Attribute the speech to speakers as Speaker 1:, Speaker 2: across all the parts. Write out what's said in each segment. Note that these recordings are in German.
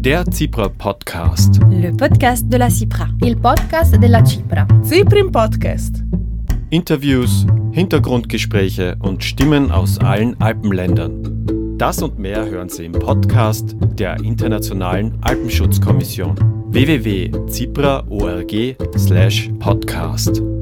Speaker 1: Der Cipra Podcast.
Speaker 2: Le podcast de la Cipra.
Speaker 3: Il podcast della Cipra.
Speaker 4: Ciprim Podcast.
Speaker 1: Interviews, Hintergrundgespräche und Stimmen aus allen Alpenländern. Das und mehr hören Sie im Podcast der Internationalen Alpenschutzkommission www.cipra.org/podcast.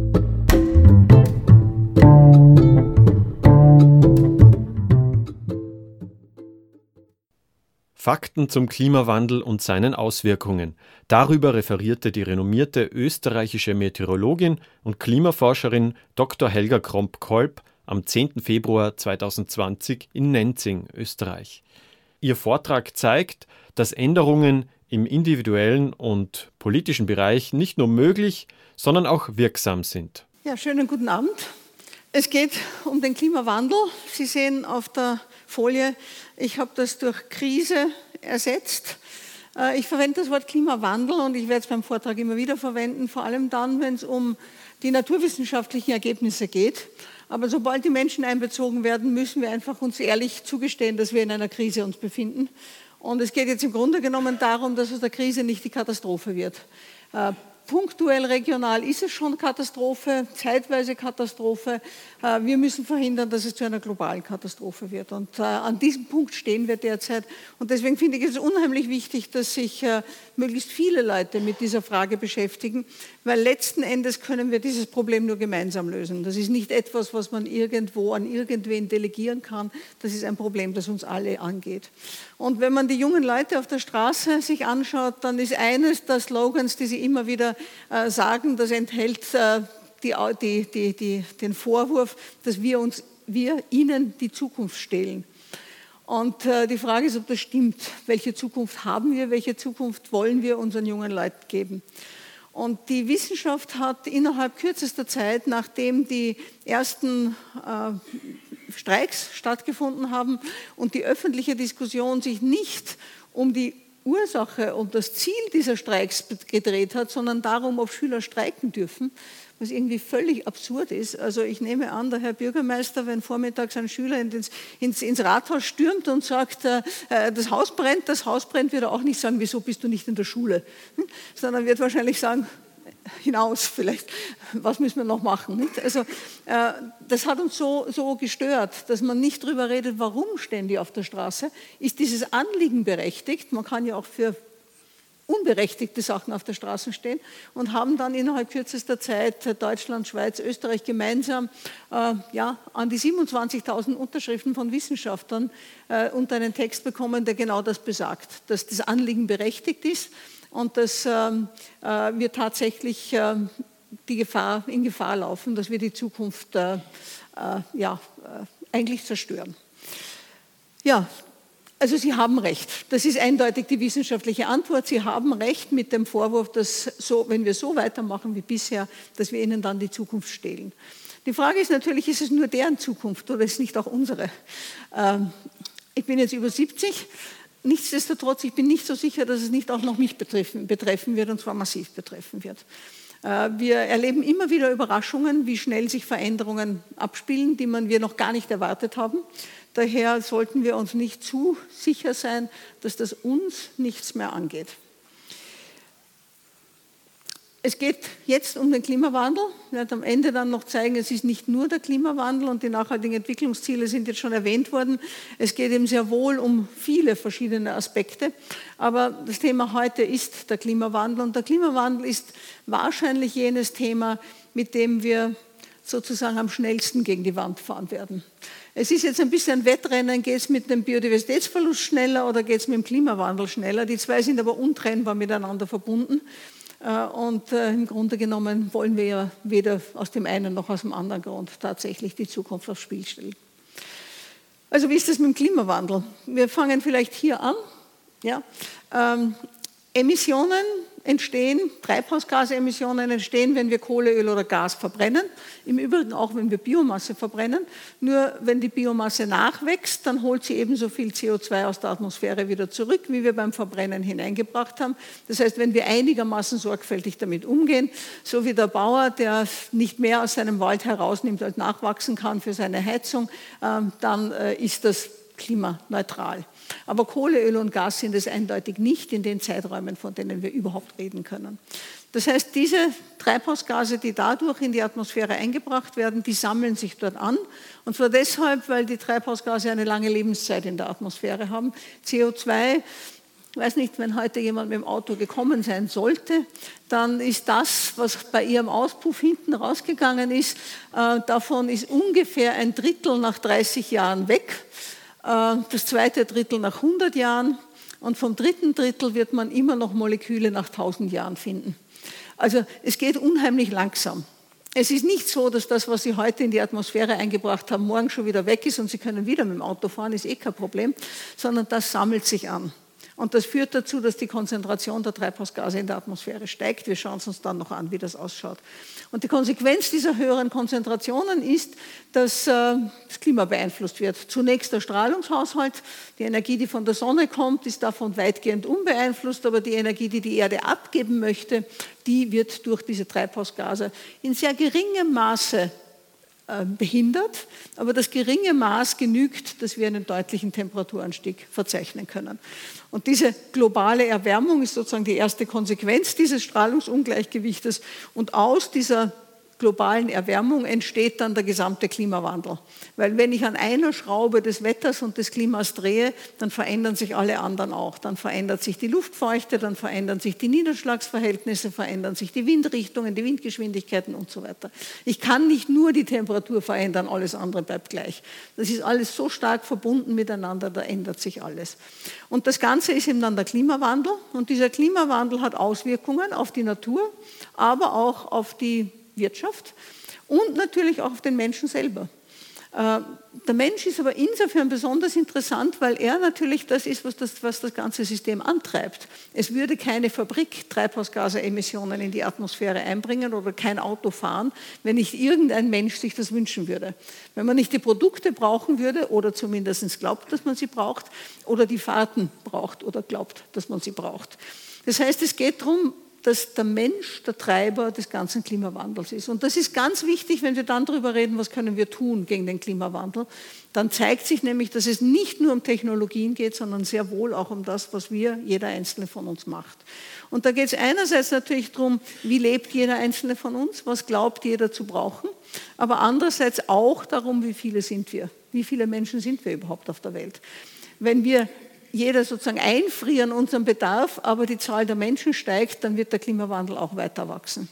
Speaker 1: Fakten zum Klimawandel und seinen Auswirkungen. Darüber referierte die renommierte österreichische Meteorologin und Klimaforscherin Dr. Helga Kromp-Kolb am 10. Februar 2020 in Nenzing, Österreich. Ihr Vortrag zeigt, dass Änderungen im individuellen und politischen Bereich nicht nur möglich, sondern auch wirksam sind.
Speaker 4: Ja, schönen guten Abend. Es geht um den Klimawandel. Sie sehen auf der Folie, ich habe das durch Krise ersetzt. Äh, ich verwende das Wort Klimawandel und ich werde es beim Vortrag immer wieder verwenden, vor allem dann, wenn es um die naturwissenschaftlichen Ergebnisse geht. Aber sobald die Menschen einbezogen werden, müssen wir einfach uns ehrlich zugestehen, dass wir in einer Krise uns befinden. Und es geht jetzt im Grunde genommen darum, dass aus der Krise nicht die Katastrophe wird. Punktuell regional ist es schon Katastrophe, zeitweise Katastrophe. Äh, wir müssen verhindern, dass es zu einer globalen Katastrophe wird. Und äh, an diesem Punkt stehen wir derzeit. Und deswegen finde ich es unheimlich wichtig, dass sich äh, möglichst viele Leute mit dieser Frage beschäftigen, weil letzten Endes können wir dieses Problem nur gemeinsam lösen. Das ist nicht etwas, was man irgendwo an irgendwen delegieren kann. Das ist ein Problem, das uns alle angeht. Und wenn man die jungen Leute auf der Straße sich anschaut, dann ist eines der Slogans, die sie immer wieder sagen, das enthält die, die, die, den Vorwurf, dass wir, uns, wir ihnen die Zukunft stehlen. Und äh, die Frage ist, ob das stimmt. Welche Zukunft haben wir? Welche Zukunft wollen wir unseren jungen Leuten geben? Und die Wissenschaft hat innerhalb kürzester Zeit, nachdem die ersten äh, Streiks stattgefunden haben und die öffentliche Diskussion sich nicht um die Ursache und das Ziel dieser Streiks gedreht hat, sondern darum, ob Schüler streiken dürfen, was irgendwie völlig absurd ist. Also ich nehme an, der Herr Bürgermeister, wenn vormittags ein Schüler ins, ins, ins Rathaus stürmt und sagt, äh, äh, das Haus brennt, das Haus brennt, wird er auch nicht sagen, wieso bist du nicht in der Schule, hm? sondern wird wahrscheinlich sagen, hinaus vielleicht, was müssen wir noch machen. Nicht? Also äh, das hat uns so, so gestört, dass man nicht darüber redet, warum stehen die auf der Straße. Ist dieses Anliegen berechtigt? Man kann ja auch für unberechtigte Sachen auf der Straße stehen und haben dann innerhalb kürzester Zeit Deutschland, Schweiz, Österreich gemeinsam äh, ja, an die 27.000 Unterschriften von Wissenschaftlern äh, unter einen Text bekommen, der genau das besagt, dass das Anliegen berechtigt ist und dass ähm, äh, wir tatsächlich äh, die Gefahr, in Gefahr laufen, dass wir die Zukunft äh, äh, ja, eigentlich zerstören. Ja, also Sie haben recht. Das ist eindeutig die wissenschaftliche Antwort. Sie haben recht mit dem Vorwurf, dass so, wenn wir so weitermachen wie bisher, dass wir ihnen dann die Zukunft stehlen. Die Frage ist natürlich, ist es nur deren Zukunft oder ist es nicht auch unsere? Ähm, ich bin jetzt über 70. Nichtsdestotrotz, ich bin nicht so sicher, dass es nicht auch noch mich betreffen, betreffen wird und zwar massiv betreffen wird. Äh, wir erleben immer wieder Überraschungen, wie schnell sich Veränderungen abspielen, die man wir noch gar nicht erwartet haben. Daher sollten wir uns nicht zu sicher sein, dass das uns nichts mehr angeht. Es geht jetzt um den Klimawandel. Ich werde am Ende dann noch zeigen, es ist nicht nur der Klimawandel und die nachhaltigen Entwicklungsziele sind jetzt schon erwähnt worden. Es geht eben sehr wohl um viele verschiedene Aspekte. Aber das Thema heute ist der Klimawandel und der Klimawandel ist wahrscheinlich jenes Thema, mit dem wir sozusagen am schnellsten gegen die Wand fahren werden. Es ist jetzt ein bisschen ein Wettrennen, geht es mit dem Biodiversitätsverlust schneller oder geht es mit dem Klimawandel schneller? Die zwei sind aber untrennbar miteinander verbunden. Äh, und äh, im Grunde genommen wollen wir ja weder aus dem einen noch aus dem anderen Grund tatsächlich die Zukunft aufs Spiel stellen. Also wie ist das mit dem Klimawandel? Wir fangen vielleicht hier an. Ja. Emissionen entstehen, Treibhausgasemissionen entstehen, wenn wir Kohle, Öl oder Gas verbrennen. Im Übrigen auch, wenn wir Biomasse verbrennen. Nur wenn die Biomasse nachwächst, dann holt sie ebenso viel CO2 aus der Atmosphäre wieder zurück, wie wir beim Verbrennen hineingebracht haben. Das heißt, wenn wir einigermaßen sorgfältig damit umgehen, so wie der Bauer, der nicht mehr aus seinem Wald herausnimmt, als nachwachsen kann für seine Heizung, ähm, dann äh, ist das klimaneutral. Aber Kohle, Öl und Gas sind es eindeutig nicht in den Zeiträumen, von denen wir überhaupt reden können. Das heißt, diese Treibhausgase, die dadurch in die Atmosphäre eingebracht werden, die sammeln sich dort an. Und zwar deshalb, weil die Treibhausgase eine lange Lebenszeit in der Atmosphäre haben. CO2 ich weiß nicht, wenn heute jemand mit dem Auto gekommen sein sollte, dann ist das, was bei ihrem Auspuff hinten rausgegangen ist, äh, davon ist ungefähr ein Drittel nach 30 Jahren weg, das zweite Drittel nach 100 Jahren und vom dritten Drittel wird man immer noch Moleküle nach 1000 Jahren finden. Also es geht unheimlich langsam. Es ist nicht so, dass das, was Sie heute in die Atmosphäre eingebracht haben, morgen schon wieder weg ist und Sie können wieder mit dem Auto fahren, ist eh kein Problem, sondern das sammelt sich an. Und das führt dazu, dass die Konzentration der Treibhausgase in der Atmosphäre steigt. Wir schauen es uns dann noch an, wie das ausschaut. Und die Konsequenz dieser höheren Konzentrationen ist, dass äh, das Klima beeinflusst wird. Zunächst der Strahlungshaushalt. Die Energie, die von der Sonne kommt, ist davon weitgehend unbeeinflusst, aber die Energie, die die Erde abgeben möchte, die wird durch diese Treibhausgase in sehr geringem Maße behindert, aber das geringe Maß genügt, dass wir einen deutlichen Temperaturanstieg verzeichnen können. Und diese globale Erwärmung ist sozusagen die erste Konsequenz dieses Strahlungsungleichgewichtes. Und aus dieser globalen Erwärmung entsteht dann der gesamte Klimawandel. Weil wenn ich an einer Schraube des Wetters und des Klimas drehe, dann verändern sich alle anderen auch. Dann verändert sich die Luftfeuchte, dann verändern sich die Niederschlagsverhältnisse, verändern sich die Windrichtungen, die Windgeschwindigkeiten und so weiter. Ich kann nicht nur die Temperatur verändern, alles andere bleibt gleich. Das ist alles so stark verbunden miteinander, da ändert sich alles. Und das Ganze ist eben dann der Klimawandel. Und dieser Klimawandel hat Auswirkungen auf die Natur, aber auch auf die Wirtschaft und natürlich auch auf den Menschen selber. Äh, der Mensch ist aber insofern besonders interessant, weil er natürlich das ist, was das, was das ganze System antreibt. Es würde keine Fabrik Treibhausgasemissionen in die Atmosphäre einbringen oder kein Auto fahren, wenn nicht irgendein Mensch sich das wünschen würde. Wenn man nicht die Produkte brauchen würde oder zumindest glaubt, dass man sie braucht oder die Fahrten braucht oder glaubt, dass man sie braucht. Das heißt, es geht darum, dass der Mensch der Treiber des ganzen Klimawandels ist. Und das ist ganz wichtig, wenn wir dann darüber reden, was können wir tun gegen den Klimawandel. Dann zeigt sich nämlich, dass es nicht nur um Technologien geht, sondern sehr wohl auch um das, was wir, jeder Einzelne von uns macht. Und da geht es einerseits natürlich darum, wie lebt jeder Einzelne von uns, was glaubt jeder zu brauchen, aber andererseits auch darum, wie viele sind wir, wie viele Menschen sind wir überhaupt auf der Welt. Wenn wir jeder sozusagen einfrieren unseren Bedarf, aber die Zahl der Menschen steigt, dann wird der Klimawandel auch weiter wachsen.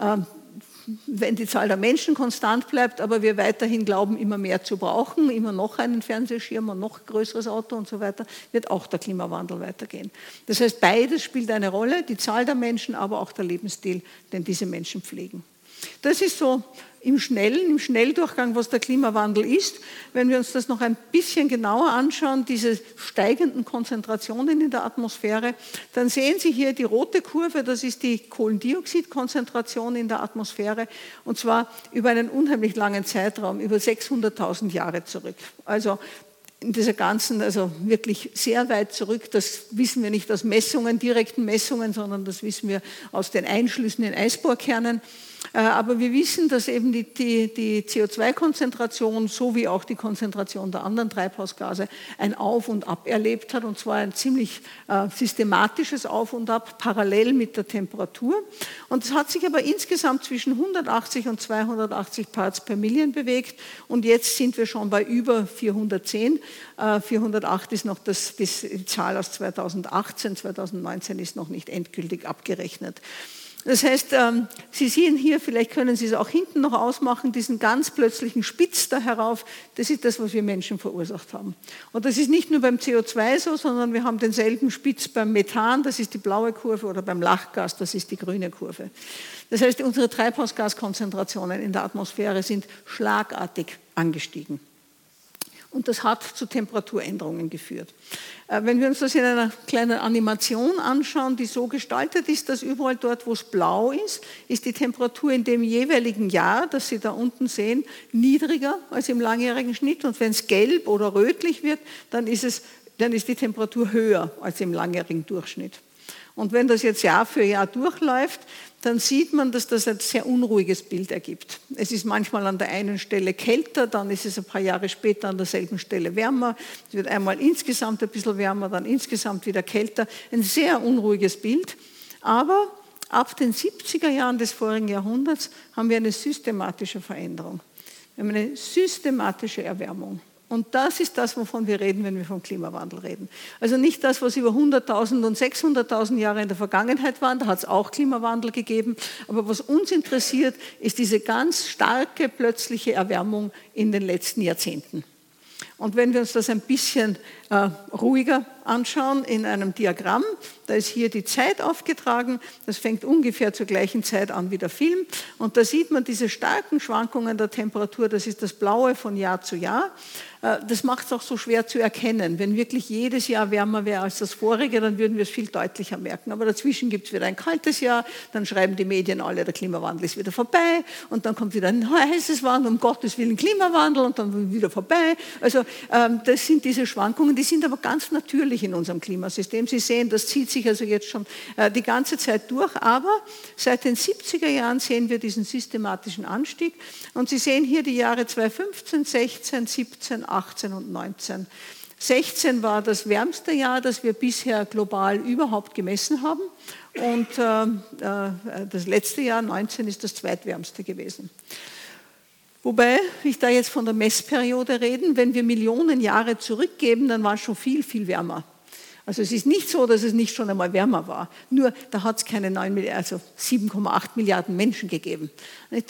Speaker 4: Ähm, wenn die Zahl der Menschen konstant bleibt, aber wir weiterhin glauben, immer mehr zu brauchen, immer noch einen Fernsehschirm und noch größeres Auto und so weiter, wird auch der Klimawandel weitergehen. Das heißt, beides spielt eine Rolle, die Zahl der Menschen, aber auch der Lebensstil, den diese Menschen pflegen. Das ist so im Schnellen, im Schnelldurchgang, was der Klimawandel ist. Wenn wir uns das noch ein bisschen genauer anschauen, diese steigenden Konzentrationen in der Atmosphäre, dann sehen Sie hier die rote Kurve, das ist die Kohlendioxidkonzentration in der Atmosphäre, und zwar über einen unheimlich langen Zeitraum, über 600.000 Jahre zurück. Also in dieser ganzen, also wirklich sehr weit zurück, das wissen wir nicht aus Messungen, direkten Messungen, sondern das wissen wir aus den Einschlüssen in Eisbohrkernen. Äh, aber wir wissen, dass eben die, die, die CO2-Konzentration sowie auch die Konzentration der anderen Treibhausgase ein Auf und Ab erlebt hat, und zwar ein ziemlich äh, systematisches Auf und Ab, parallel mit der Temperatur. Und es hat sich aber insgesamt zwischen 180 und 280 Parts per Million bewegt, und jetzt sind wir schon bei über 410. Äh, 408 ist noch das, die Zahl aus 2018, 2019 ist noch nicht endgültig abgerechnet. Das heißt, ähm, Sie sehen hier, vielleicht können Sie es auch hinten noch ausmachen, diesen ganz plötzlichen Spitz da herauf, das ist das, was wir Menschen verursacht haben. Und das ist nicht nur beim CO2 so, sondern wir haben denselben Spitz beim Methan, das ist die blaue Kurve, oder beim Lachgas, das ist die grüne Kurve. Das heißt, unsere Treibhausgaskonzentrationen in der Atmosphäre sind schlagartig angestiegen. Und das hat zu Temperaturänderungen geführt. Äh, wenn wir uns das in einer kleinen Animation anschauen, die so gestaltet ist, dass überall dort, wo es blau ist, ist die Temperatur in dem jeweiligen Jahr, das Sie da unten sehen, niedriger als im langjährigen Schnitt. Und wenn es gelb oder rötlich wird, dann ist, es, dann ist die Temperatur höher als im langjährigen Durchschnitt. Und wenn das jetzt Jahr für Jahr durchläuft, dann sieht man, dass das ein sehr unruhiges Bild ergibt. Es ist manchmal an der einen Stelle kälter, dann ist es ein paar Jahre später an derselben Stelle wärmer. Es wird einmal insgesamt ein bisschen wärmer, dann insgesamt wieder kälter. Ein sehr unruhiges Bild. Aber ab den 70er Jahren des vorigen Jahrhunderts haben wir eine systematische Veränderung. Wir haben eine systematische Erwärmung. Und das ist das, wovon wir reden, wenn wir vom Klimawandel reden. Also nicht das, was über 100.000 und 600.000 Jahre in der Vergangenheit waren, da hat es auch Klimawandel gegeben. Aber was uns interessiert, ist diese ganz starke plötzliche Erwärmung in den letzten Jahrzehnten. Und wenn wir uns das ein bisschen äh, ruhiger anschauen in einem Diagramm, da ist hier die Zeit aufgetragen, das fängt ungefähr zur gleichen Zeit an wie der Film. Und da sieht man diese starken Schwankungen der Temperatur, das ist das Blaue von Jahr zu Jahr. Äh, das macht es auch so schwer zu erkennen. Wenn wirklich jedes Jahr wärmer wäre als das vorige, dann würden wir es viel deutlicher merken. Aber dazwischen gibt es wieder ein kaltes Jahr, dann schreiben die Medien alle, der Klimawandel ist wieder vorbei und dann kommt wieder ein heißes Wandel, um Gottes Willen Klimawandel und dann wieder vorbei. Also ähm, das sind diese Schwankungen, die sind aber ganz natürlich in unserem Klimasystem. Sie sehen, das zieht sich also jetzt schon äh, die ganze Zeit durch, aber seit den 70er Jahren sehen wir diesen systematischen Anstieg und Sie sehen hier die Jahre 2015, 16, 17, 18 und 19. 16 war das wärmste Jahr, das wir bisher global überhaupt gemessen haben. Und äh, äh das letzte Jahr, 19, ist das zweitwärmste gewesen. Wobei ich da jetzt von der Messperiode reden, wenn wir Millionen Jahre zurückgeben, dann war es schon viel, viel wärmer. Also es ist nicht so, dass es nicht schon einmal wärmer war. Nur da hat es keine 9, also 7,8 Milliarden Menschen gegeben.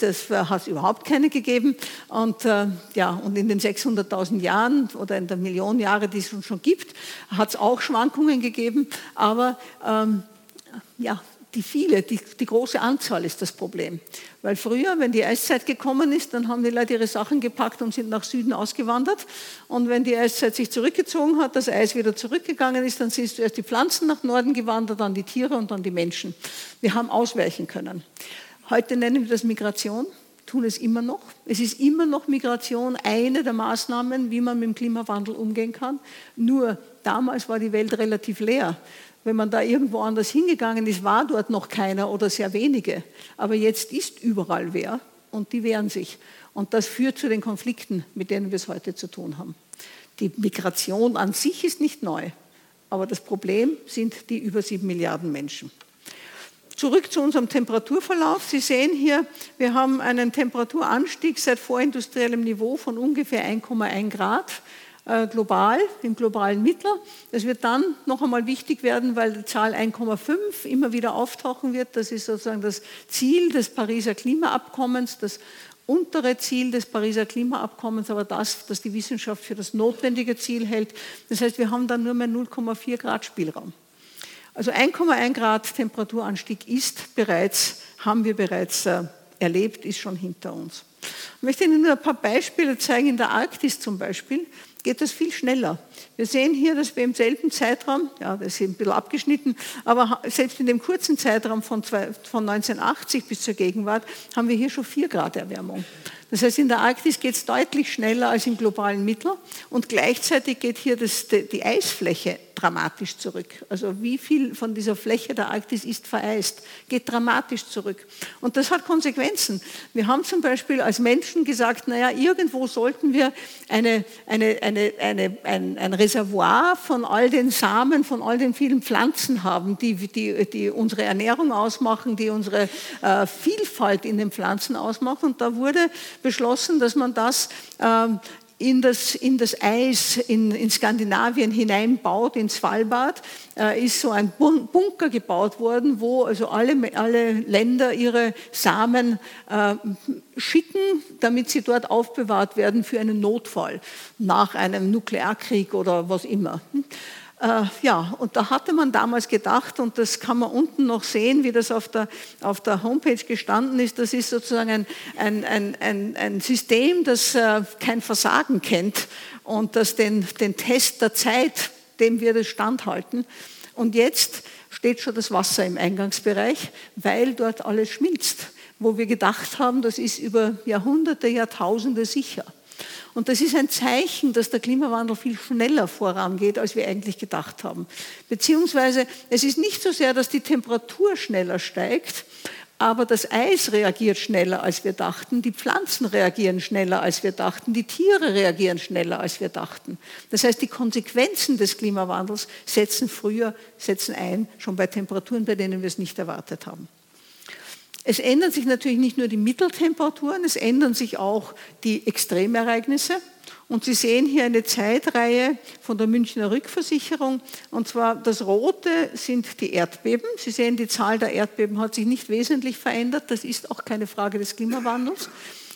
Speaker 4: Das hat es überhaupt keine gegeben. Und, äh, ja, und in den 600.000 Jahren oder in der Million Jahre, die es schon gibt, hat es auch Schwankungen gegeben. Aber ähm, ja, die viele, die, die, große Anzahl ist das Problem. Weil früher, wenn die Eiszeit gekommen ist, dann haben die Leute ihre Sachen gepackt und sind nach Süden ausgewandert. Und wenn die Eiszeit sich zurückgezogen hat, das Eis wieder zurückgegangen ist, dann sind zuerst die Pflanzen nach Norden gewandert, dann die Tiere und dann die Menschen. Wir haben ausweichen können. Heute nennen wir das Migration, tun es immer noch. Es ist immer noch Migration eine der Maßnahmen, wie man mit dem Klimawandel umgehen kann. Nur damals war die Welt relativ leer wenn man da irgendwo anders hingegangen ist, war dort noch keiner oder sehr wenige. Aber jetzt ist überall wer und die wehren sich. Und das führt zu den Konflikten, mit denen wir es heute zu tun haben. Die Migration an sich ist nicht neu, aber das Problem sind die über sieben Milliarden Menschen. Zurück zu unserem Temperaturverlauf. Sie sehen hier, wir haben einen Temperaturanstieg seit vorindustriellem Niveau von ungefähr 1,1 Grad. Äh, global, im globalen Mittler. Das wird dann noch einmal wichtig werden, weil die Zahl 1,5 immer wieder auftauchen wird. Das ist sozusagen das Ziel des Pariser Klimaabkommens, das untere Ziel des Pariser Klimaabkommens, aber das, das die Wissenschaft für das notwendige Ziel hält. Das heißt, wir haben dann nur mehr 0,4 Grad Spielraum. Also 1,1 Grad Temperaturanstieg ist bereits, haben wir bereits äh, erlebt, ist schon hinter uns. Ich möchte Ihnen nur ein paar Beispiele zeigen. In der Arktis zum Beispiel geht das viel schneller. Wir sehen hier, dass wir im selben Zeitraum, ja, das ist ein bisschen abgeschnitten, aber selbst in dem kurzen Zeitraum von, von 1980 bis zur Gegenwart haben wir hier schon 4 Grad Erwärmung. Das heißt, in der Arktis geht es deutlich schneller als im globalen Mittel und gleichzeitig geht hier das, die Eisfläche dramatisch zurück. Also wie viel von dieser Fläche der Arktis ist vereist, geht dramatisch zurück. Und das hat Konsequenzen. Wir haben zum Beispiel als Menschen gesagt, naja, irgendwo sollten wir eine, eine, eine, eine, ein, ein Reservoir von all den Samen, von all den vielen Pflanzen haben, die, die, die unsere Ernährung ausmachen, die unsere äh, Vielfalt in den Pflanzen ausmachen. Und da wurde beschlossen, dass man das ähm, in das, in das Eis in, in Skandinavien hineinbaut, in Svalbard, äh, ist so ein Bunker gebaut worden, wo also alle, alle Länder ihre Samen äh, schicken, damit sie dort aufbewahrt werden für einen Notfall nach einem Nuklearkrieg oder was immer. Äh, ja, und da hatte man damals gedacht, und das kann man unten noch sehen, wie das auf der, auf der Homepage gestanden ist, das ist sozusagen ein, ein, ein, ein, System, das äh, kein Versagen kennt und das den, den Test der Zeit, dem wir das standhalten. Und jetzt steht schon das Wasser im Eingangsbereich, weil dort alles schmilzt, wo wir gedacht haben, das ist über Jahrhunderte, Jahrtausende sicher. Und das ist ein Zeichen, dass der Klimawandel viel schneller vorangeht, als wir eigentlich gedacht haben. Beziehungsweise es ist nicht so sehr, dass die Temperatur schneller steigt, aber das Eis reagiert schneller, als wir dachten, die Pflanzen reagieren schneller, als wir dachten, die Tiere reagieren schneller, als wir dachten. Das heißt, die Konsequenzen des Klimawandels setzen früher, setzen ein, schon bei Temperaturen, bei denen wir es nicht erwartet haben. Es ändern sich natürlich nicht nur die Mitteltemperaturen, es ändern sich auch die Extremereignisse. Und Sie sehen hier eine Zeitreihe von der Münchner Rückversicherung. Und zwar das Rote sind die Erdbeben. Sie sehen, die Zahl der Erdbeben hat sich nicht wesentlich verändert. Das ist auch keine Frage des Klimawandels.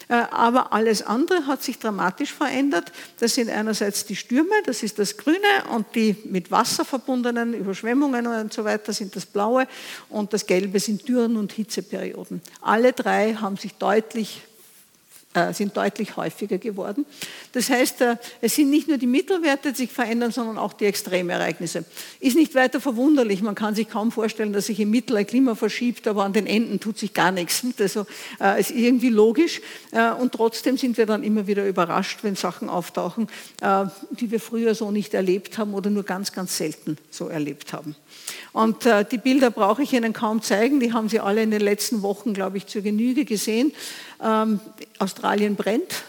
Speaker 4: Äh, aber alles andere hat sich dramatisch verändert. Das sind einerseits die Stürme, das ist das Grüne, und die mit Wasser verbundenen Überschwemmungen und so weiter sind das Blaue, und das Gelbe sind Dürren und Hitzeperioden. Alle drei haben sich deutlich äh, sind deutlich häufiger geworden. Das heißt, äh, es sind nicht nur die Mittelwerte, die sich verändern, sondern auch die Extremereignisse. Ist nicht weiter verwunderlich. Man kann sich kaum vorstellen, dass sich im Mittel ein Klima verschiebt, aber an den Enden tut sich gar nichts. Also äh, ist irgendwie logisch. Und trotzdem sind wir dann immer wieder überrascht, wenn Sachen auftauchen, die wir früher so nicht erlebt haben oder nur ganz, ganz selten so erlebt haben. Und die Bilder brauche ich Ihnen kaum zeigen. Die haben Sie alle in den letzten Wochen, glaube ich, zur Genüge gesehen. Ähm, Australien brennt.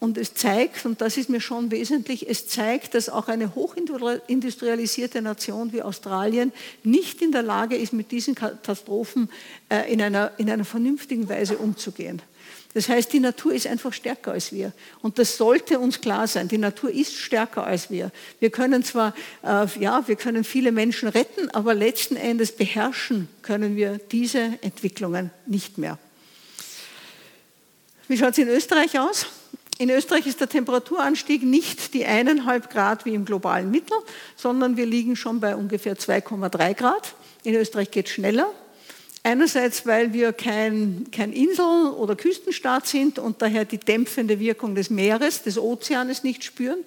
Speaker 4: Und es zeigt, und das ist mir schon wesentlich, es zeigt, dass auch eine hochindustrialisierte Nation wie Australien nicht in der Lage ist, mit diesen Katastrophen äh, in einer, in einer vernünftigen Weise umzugehen. Das heißt, die Natur ist einfach stärker als wir. Und das sollte uns klar sein. Die Natur ist stärker als wir. Wir können zwar, äh, ja, wir können viele Menschen retten, aber letzten Endes beherrschen können wir diese Entwicklungen nicht mehr. Wie schaut es in Österreich aus? In Österreich ist der Temperaturanstieg nicht die eineinhalb Grad wie im globalen Mittel, sondern wir liegen schon bei ungefähr 2,3 Grad. In Österreich geht es schneller. Einerseits, weil wir kein, kein Insel- oder Küstenstaat sind und daher die dämpfende Wirkung des Meeres, des Ozeanes nicht spüren.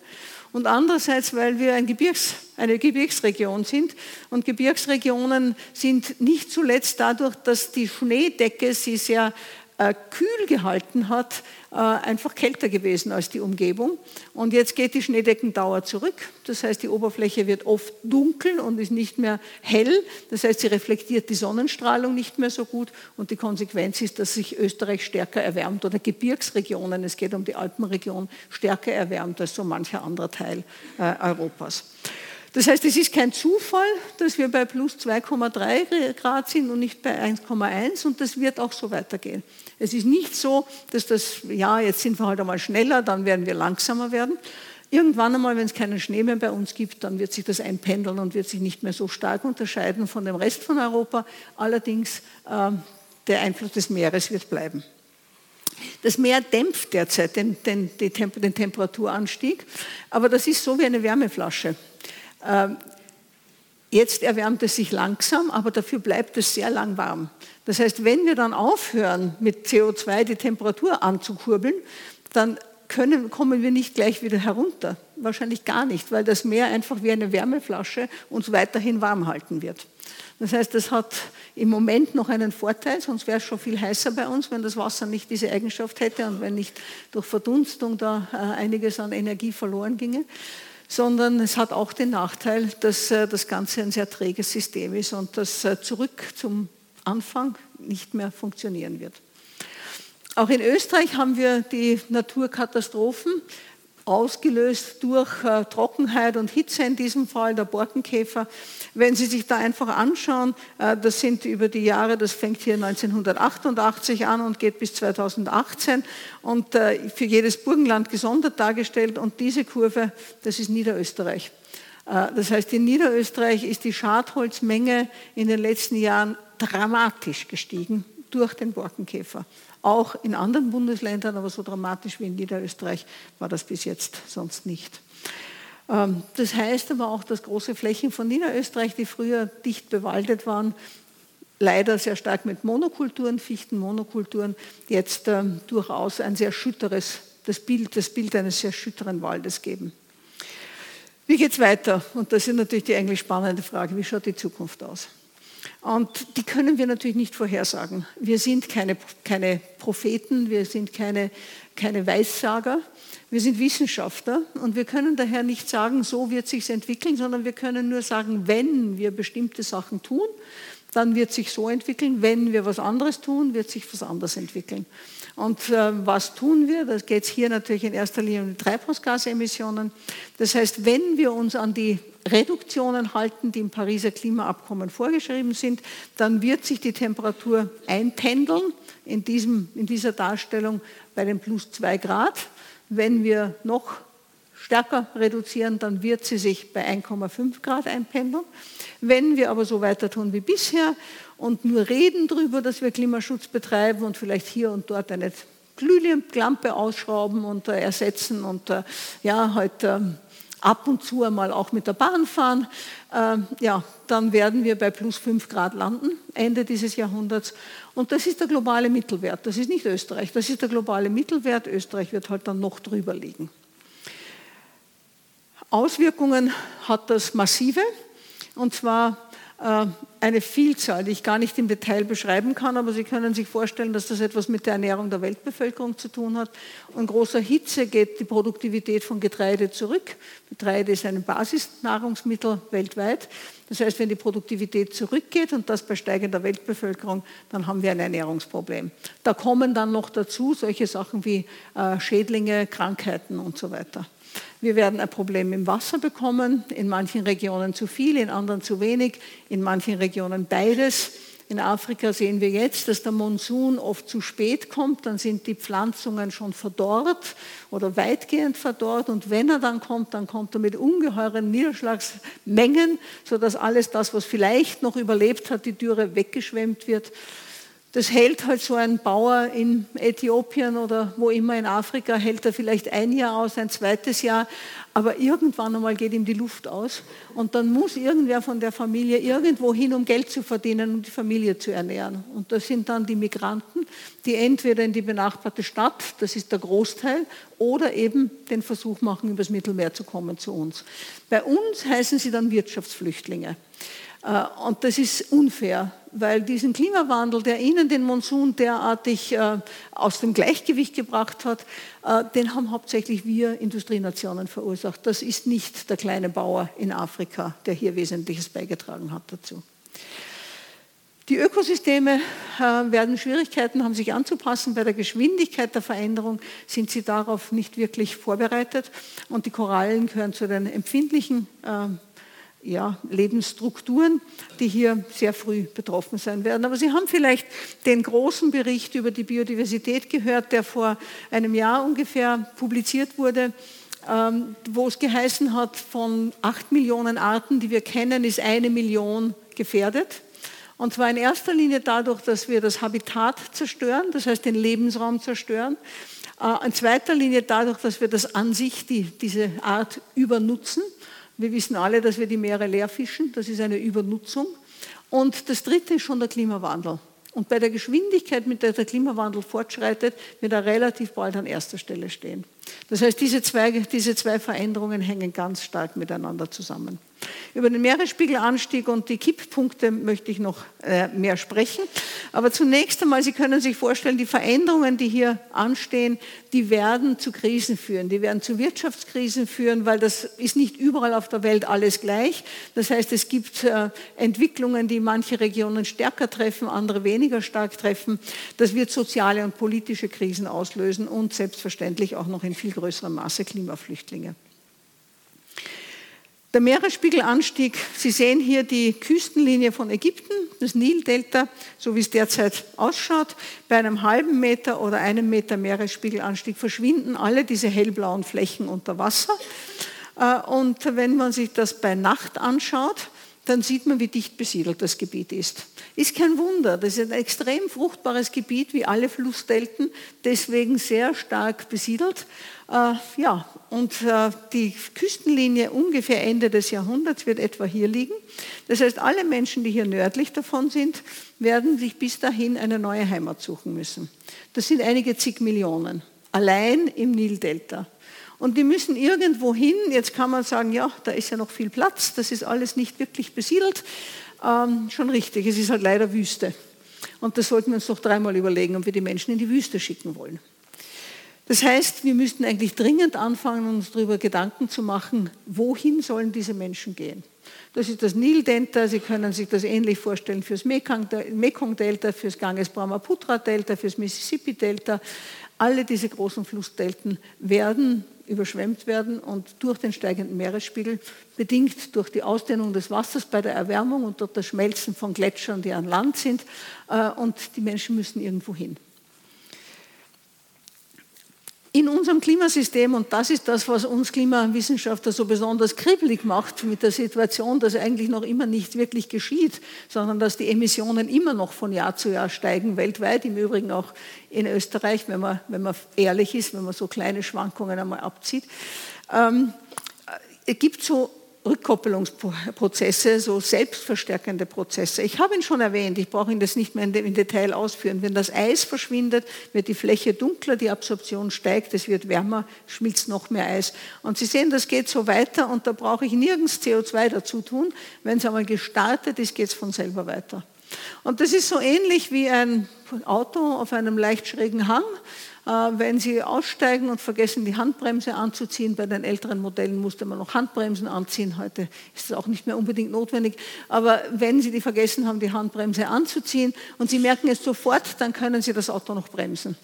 Speaker 4: Und andererseits, weil wir ein Gebirgs, eine Gebirgsregion sind. Und Gebirgsregionen sind nicht zuletzt dadurch, dass die Schneedecke sie sehr äh, kühl gehalten hat, äh, einfach kälter gewesen als die Umgebung. Und jetzt geht die Schneedeckendauer zurück. Das heißt, die Oberfläche wird oft dunkel und ist nicht mehr hell. Das heißt, sie reflektiert die Sonnenstrahlung nicht mehr so gut. Und die Konsequenz ist, dass sich Österreich stärker erwärmt oder Gebirgsregionen, es geht um die Alpenregion, stärker erwärmt als so mancher anderer Teil äh, Europas. Das heißt, es ist kein Zufall, dass wir bei plus 2,3 Grad sind und nicht bei 1,1 und das wird auch so weitergehen. Es ist nicht so, dass das, ja, jetzt sind wir halt einmal schneller, dann werden wir langsamer werden. Irgendwann einmal, wenn es keinen Schnee mehr bei uns gibt, dann wird sich das einpendeln und wird sich nicht mehr so stark unterscheiden von dem Rest von Europa. Allerdings, äh, der Einfluss des Meeres wird bleiben. Das Meer dämpft derzeit den, den, den Temperaturanstieg, aber das ist so wie eine Wärmeflasche. Ähm, jetzt erwärmt es sich langsam, aber dafür bleibt es sehr lang warm. Das heißt, wenn wir dann aufhören, mit CO2 die Temperatur anzukurbeln, dann können, kommen wir nicht gleich wieder herunter. Wahrscheinlich gar nicht, weil das Meer einfach wie eine Wärmeflasche uns weiterhin warm halten wird. Das heißt, das hat im Moment noch einen Vorteil, sonst wäre es schon viel heißer bei uns, wenn das Wasser nicht diese Eigenschaft hätte und wenn nicht durch Verdunstung da äh, einiges an Energie verloren ginge sondern es hat auch den Nachteil, dass äh, das Ganze ein sehr träges System ist und das äh, zurück zum Anfang nicht mehr funktionieren wird. Auch in Österreich haben wir die Naturkatastrophen ausgelöst durch äh, Trockenheit und Hitze, in diesem Fall der Borkenkäfer. Wenn Sie sich da einfach anschauen, äh, das sind über die Jahre, das fängt hier 1988 an und geht bis 2018 und äh, für jedes Burgenland gesondert dargestellt und diese Kurve, das ist Niederösterreich. Äh, das heißt, in Niederösterreich ist die Schadholzmenge in den letzten Jahren dramatisch gestiegen durch den Borkenkäfer. Auch in anderen Bundesländern, aber so dramatisch wie in Niederösterreich war das bis jetzt sonst nicht. Ähm, das heißt aber auch, dass große Flächen von Niederösterreich, die früher dicht bewaldet waren, leider sehr stark mit Monokulturen, Fichtenmonokulturen, jetzt ähm, durchaus ein sehr schütteres, das Bild, das Bild eines sehr schütteren Waldes geben. Wie geht es weiter? Und das ist natürlich die eigentlich spannende Frage, wie schaut die Zukunft aus? Und die können wir natürlich nicht vorhersagen. Wir sind keine, keine Propheten, wir sind keine, keine Weissager, wir sind Wissenschaftler und wir können daher nicht sagen, so wird sich entwickeln, sondern wir können nur sagen, wenn wir bestimmte Sachen tun, dann wird sich so entwickeln. Wenn wir was anderes tun, wird sich was anderes entwickeln. Und äh, was tun wir? Da geht hier natürlich in erster Linie um die Treibhausgasemissionen. Das heißt, wenn wir uns an die Reduktionen halten, die im Pariser Klimaabkommen vorgeschrieben sind, dann wird sich die Temperatur einpendeln in, diesem, in dieser Darstellung bei den plus zwei Grad. Wenn wir noch stärker reduzieren, dann wird sie sich bei 1,5 Grad einpendeln. Wenn wir aber so weiter tun wie bisher und nur reden darüber, dass wir Klimaschutz betreiben und vielleicht hier und dort eine Glühlampe ausschrauben und äh, ersetzen und äh, ja, heute halt, ähm, ab und zu einmal auch mit der Bahn fahren, äh, ja, dann werden wir bei plus 5 Grad landen, Ende dieses Jahrhunderts. Und das ist der globale Mittelwert. Das ist nicht Österreich, das ist der globale Mittelwert. Österreich wird halt dann noch drüber liegen. Auswirkungen hat das massive. Und zwar eine Vielzahl, die ich gar nicht im Detail beschreiben kann, aber Sie können sich vorstellen, dass das etwas mit der Ernährung der Weltbevölkerung zu tun hat. In großer Hitze geht die Produktivität von Getreide zurück. Getreide ist ein Basisnahrungsmittel weltweit. Das heißt, wenn die Produktivität zurückgeht und das bei steigender Weltbevölkerung, dann haben wir ein Ernährungsproblem. Da kommen dann noch dazu solche Sachen wie äh, Schädlinge, Krankheiten und so weiter. Wir werden ein Problem im Wasser bekommen, in manchen Regionen zu viel, in anderen zu wenig, in manchen Regionen beides. In Afrika sehen wir jetzt, dass der Monsun oft zu spät kommt, dann sind die Pflanzungen schon verdorrt oder weitgehend verdorrt und wenn er dann kommt, dann kommt er mit ungeheuren Niederschlagsmengen, sodass alles das, was vielleicht noch überlebt hat, die Dürre weggeschwemmt wird. Das hält halt so ein Bauer in Äthiopien oder wo immer in Afrika, hält er vielleicht ein Jahr aus, ein zweites Jahr, aber irgendwann einmal geht ihm die Luft aus und dann muss irgendwer von der Familie irgendwo hin, um Geld zu verdienen, um die Familie zu ernähren. Und das sind dann die Migranten, die entweder in die benachbarte Stadt, das ist der Großteil, oder eben den Versuch machen, übers Mittelmeer zu kommen zu uns. Bei uns heißen sie dann Wirtschaftsflüchtlinge. Äh, und das ist unfair, weil diesen Klimawandel, der Ihnen den Monsun derartig äh, aus dem Gleichgewicht gebracht hat, äh, den haben hauptsächlich wir Industrienationen verursacht. Das ist nicht der kleine Bauer in Afrika, der hier Wesentliches beigetragen hat dazu. Die Ökosysteme werden Schwierigkeiten haben, sich anzupassen. Bei der Geschwindigkeit der Veränderung sind sie darauf nicht wirklich vorbereitet. Und die Korallen gehören zu den empfindlichen ja, Lebensstrukturen, die hier sehr früh betroffen sein werden. Aber Sie haben vielleicht den großen Bericht über die Biodiversität gehört, der vor einem Jahr ungefähr publiziert wurde, ähm, wo es geheißen hat, von acht Millionen Arten, die wir kennen, ist eine Million gefährdet. Und zwar in erster Linie dadurch, dass wir das Habitat zerstören, das heißt den Lebensraum zerstören. Äh, in zweiter Linie dadurch, dass wir das an sich, die, diese Art übernutzen. Wir wissen alle, dass wir die Meere leer fischen. Das ist eine Übernutzung. Und das Dritte ist schon der Klimawandel. Und bei der Geschwindigkeit, mit der der Klimawandel fortschreitet, wird er relativ bald an erster Stelle stehen. Das heißt, diese zwei, diese zwei Veränderungen hängen ganz stark miteinander zusammen. Über den Meeresspiegelanstieg und die Kipppunkte möchte ich noch äh, mehr sprechen. Aber zunächst einmal, Sie können sich vorstellen, die Veränderungen, die hier anstehen, die werden zu Krisen führen. Die werden zu Wirtschaftskrisen führen, weil das ist nicht überall auf der Welt alles gleich. Das heißt, es gibt äh, Entwicklungen, die manche Regionen stärker treffen, andere weniger stark treffen. Das wird soziale und politische Krisen auslösen und selbstverständlich auch noch in viel größerem Maße Klimaflüchtlinge. Der Meeresspiegelanstieg, Sie sehen hier die Küstenlinie von Ägypten, das Nildelta, so wie es derzeit ausschaut. Bei einem halben Meter oder einem Meter Meeresspiegelanstieg verschwinden alle diese hellblauen Flächen unter Wasser. Äh, und wenn man sich das bei Nacht anschaut, dann sieht man, wie dicht besiedelt das Gebiet ist. Ist kein Wunder, das ist ein extrem fruchtbares Gebiet, wie alle Flussdelten, deswegen sehr stark besiedelt. Äh, ja, und äh, die Küstenlinie ungefähr Ende des Jahrhunderts wird etwa hier liegen. Das heißt, alle Menschen, die hier nördlich davon sind, werden sich bis dahin eine neue Heimat suchen müssen. Das sind einige zig Millionen, allein im Nildelta. Und die müssen irgendwo hin. Jetzt kann man sagen, ja, da ist ja noch viel Platz, das ist alles nicht wirklich besiedelt. ähm, schon richtig. Es ist halt leider Wüste. Und das sollten wir uns doch dreimal überlegen, ob wir die Menschen in die Wüste schicken wollen. Das heißt, wir müssten eigentlich dringend anfangen, uns darüber Gedanken zu machen, wohin sollen diese Menschen gehen. Das ist das Nil-Delta, Sie können sich das ähnlich vorstellen fürs Mekong-Delta, fürs Ganges-Brahmaputra-Delta, fürs Mississippi-Delta. Alle diese großen Flussdelten werden überschwemmt werden und durch den steigenden Meeresspiegel, bedingt durch die Ausdehnung des Wassers bei der Erwärmung und durch das Schmelzen von Gletschern, die an Land sind. Äh, und die Menschen müssen irgendwo hin in unserem Klimasystem, und das ist das, was uns Klimawissenschaftler so besonders kribbelig macht mit der Situation, dass eigentlich noch immer nicht wirklich geschieht, sondern dass die Emissionen immer noch von Jahr zu Jahr steigen, weltweit, im Übrigen auch in Österreich, wenn man, wenn man ehrlich ist, wenn man so kleine Schwankungen einmal abzieht. Ähm, es gibt so Rückkoppelungsprozesse, so selbstverstärkende Prozesse. Ich habe ihn schon erwähnt, ich brauche ihn das nicht mehr im Detail ausführen. Wenn das Eis verschwindet, wird die Fläche dunkler, die Absorption steigt, es wird wärmer, schmilzt noch mehr Eis. Und Sie sehen, das geht so weiter und da brauche ich nirgends CO2 dazu tun. Wenn es einmal gestartet ist, geht es von selber weiter. Und das ist so ähnlich wie ein Auto auf einem leicht schrägen Hang. Äh, wenn Sie aussteigen und vergessen, die Handbremse anzuziehen, bei den älteren Modellen musste man noch Handbremsen anziehen, heute ist das auch nicht mehr unbedingt notwendig, aber wenn Sie die vergessen haben, die Handbremse anzuziehen und Sie merken es sofort, dann können Sie das Auto noch bremsen.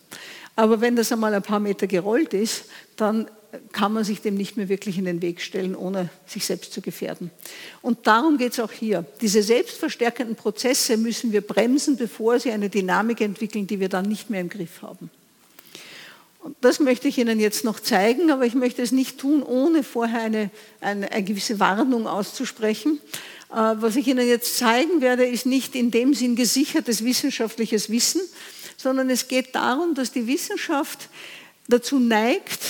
Speaker 4: Aber wenn das einmal ein paar Meter gerollt ist, dann kann man sich dem nicht mehr wirklich in den Weg stellen, ohne sich selbst zu gefährden. Und darum geht es auch hier. Diese selbstverstärkenden Prozesse müssen wir bremsen, bevor sie eine Dynamik entwickeln, die wir dann nicht mehr im Griff haben. Und das möchte ich Ihnen jetzt noch zeigen, aber ich möchte es nicht tun, ohne vorher eine, eine, eine gewisse Warnung auszusprechen. Äh, was ich Ihnen jetzt zeigen werde, ist nicht in dem Sinn gesichertes wissenschaftliches Wissen, sondern es geht darum, dass die Wissenschaft dazu neigt,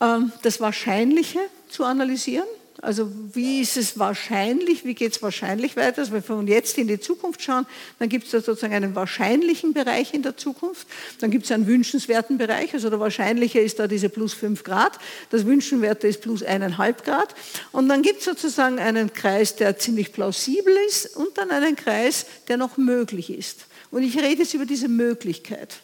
Speaker 4: äh, das Wahrscheinliche zu analysieren also wie ist es wahrscheinlich, wie geht es wahrscheinlich weiter? Also wenn wir von jetzt in die Zukunft schauen, dann gibt es da sozusagen einen wahrscheinlichen Bereich in der Zukunft, dann gibt es einen wünschenswerten Bereich, also der wahrscheinliche ist da diese plus 5 Grad, das wünschenswerte ist plus 1,5 Grad und dann gibt es sozusagen einen Kreis, der ziemlich plausibel ist und dann einen Kreis, der noch möglich ist. Und ich rede jetzt über diese Möglichkeit.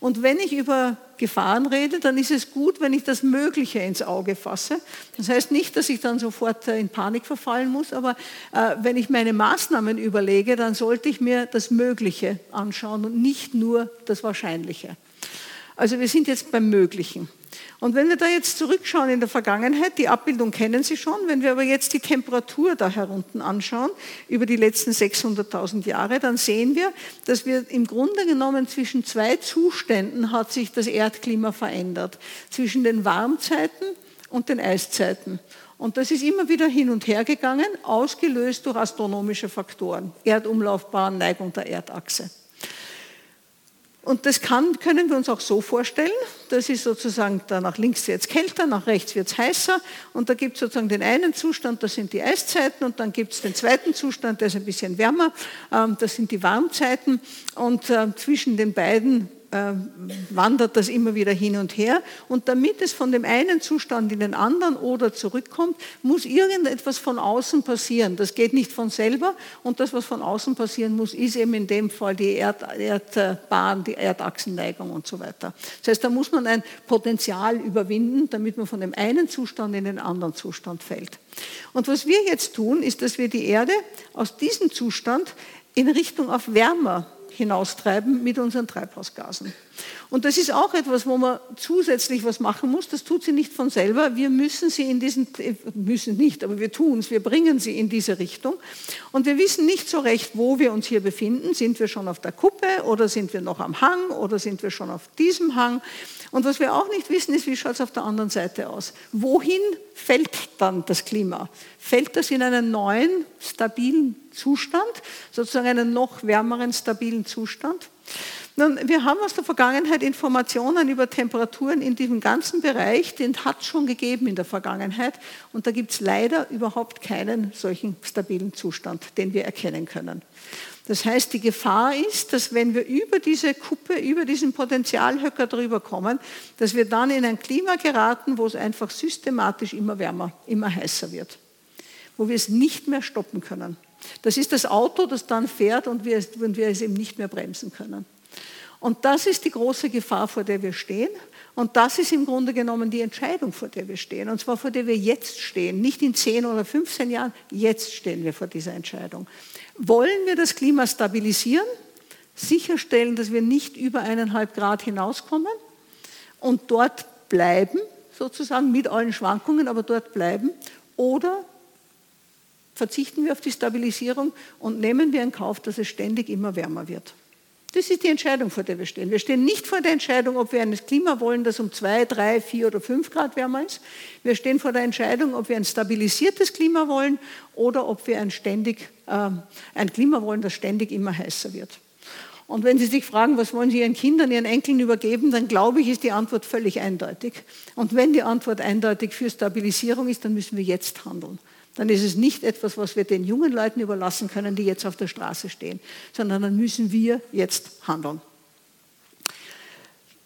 Speaker 4: Und wenn ich über Gefahren rede, dann ist es gut, wenn ich das Mögliche ins Auge fasse. Das heißt nicht, dass ich dann sofort äh, in Panik verfallen muss, aber äh, wenn ich meine Maßnahmen überlege, dann sollte ich mir das Mögliche anschauen und nicht nur das Wahrscheinliche. Also wir sind jetzt beim Möglichen. Und wenn wir da jetzt zurückschauen in der Vergangenheit, die Abbildung kennen Sie schon, wenn wir aber jetzt die Temperatur da herunten anschauen, über die letzten 600.000 Jahre, dann sehen wir, dass wir im Grunde genommen zwischen zwei Zuständen hat sich das Erdklima verändert. Zwischen den Warmzeiten und den Eiszeiten. Und das ist immer wieder hin und her gegangen, ausgelöst durch astronomische Faktoren, Erdumlaufbahn, Neigung der Erdachse. Und das kann, können wir uns auch so vorstellen. Das ist sozusagen, da nach links wird es kälter, nach rechts wird es heißer. Und da gibt es sozusagen den einen Zustand, das sind die Eiszeiten. Und dann gibt es den zweiten Zustand, der ist ein bisschen wärmer. Ähm, das sind die Warmzeiten. Und äh, zwischen den beiden äh, wandert das immer wieder hin und her. Und damit es von dem einen Zustand in den anderen oder zurückkommt, muss irgendetwas von außen passieren. Das geht nicht von selber. Und das, was von außen passieren muss, ist eben in dem Fall die Erd Erdbahn, die Erdachsenneigung und so weiter. Das heißt, da muss man ein Potenzial überwinden, damit man von dem einen Zustand in den anderen Zustand fällt. Und was wir jetzt tun, ist, dass wir die Erde aus diesem Zustand in Richtung auf wärmer hinaustreiben mit unseren Treibhausgasen. Und das ist auch etwas, wo man zusätzlich was machen muss. Das tut sie nicht von selber. Wir müssen sie in diesen, müssen nicht, aber wir tun es, wir bringen sie in diese Richtung. Und wir wissen nicht so recht, wo wir uns hier befinden. Sind wir schon auf der Kuppe oder sind wir noch am Hang oder sind wir schon auf diesem Hang? Und was wir auch nicht wissen, ist, wie schaut es auf der anderen Seite aus? Wohin fällt dann das Klima? Fällt das in einen neuen, stabilen Zustand, sozusagen einen noch wärmeren, stabilen Zustand? Nun, wir haben aus der Vergangenheit Informationen über Temperaturen in diesem ganzen Bereich, den hat es schon gegeben in der Vergangenheit. Und da gibt es leider überhaupt keinen solchen stabilen Zustand, den wir erkennen können. Das heißt, die Gefahr ist, dass wenn wir über diese Kuppe, über diesen Potentialhöcker drüber kommen, dass wir dann in ein Klima geraten, wo es einfach systematisch immer wärmer, immer heißer wird, wo wir es nicht mehr stoppen können. Das ist das Auto, das dann fährt und wir, und wir es eben nicht mehr bremsen können. Und das ist die große Gefahr, vor der wir stehen. Und das ist im Grunde genommen die Entscheidung, vor der wir stehen. Und zwar vor der wir jetzt stehen. Nicht in 10 oder 15 Jahren, jetzt stehen wir vor dieser Entscheidung. Wollen wir das Klima stabilisieren, sicherstellen, dass wir nicht über eineinhalb Grad hinauskommen und dort bleiben, sozusagen mit allen Schwankungen, aber dort bleiben? Oder verzichten wir auf die Stabilisierung und nehmen wir in Kauf, dass es ständig immer wärmer wird? Das ist die Entscheidung, vor der wir stehen. Wir stehen nicht vor der Entscheidung, ob wir ein Klima wollen, das um zwei, drei, vier oder fünf Grad wärmer ist. Wir stehen vor der Entscheidung, ob wir ein stabilisiertes Klima wollen oder ob wir ein, ständig, äh, ein Klima wollen, das ständig immer heißer wird. Und wenn Sie sich fragen, was wollen Sie Ihren Kindern, Ihren Enkeln übergeben, dann glaube ich, ist die Antwort völlig eindeutig. Und wenn die Antwort eindeutig für Stabilisierung ist, dann müssen wir jetzt handeln dann ist es nicht etwas, was wir den jungen Leuten überlassen können, die jetzt auf der Straße stehen, sondern dann müssen wir jetzt handeln.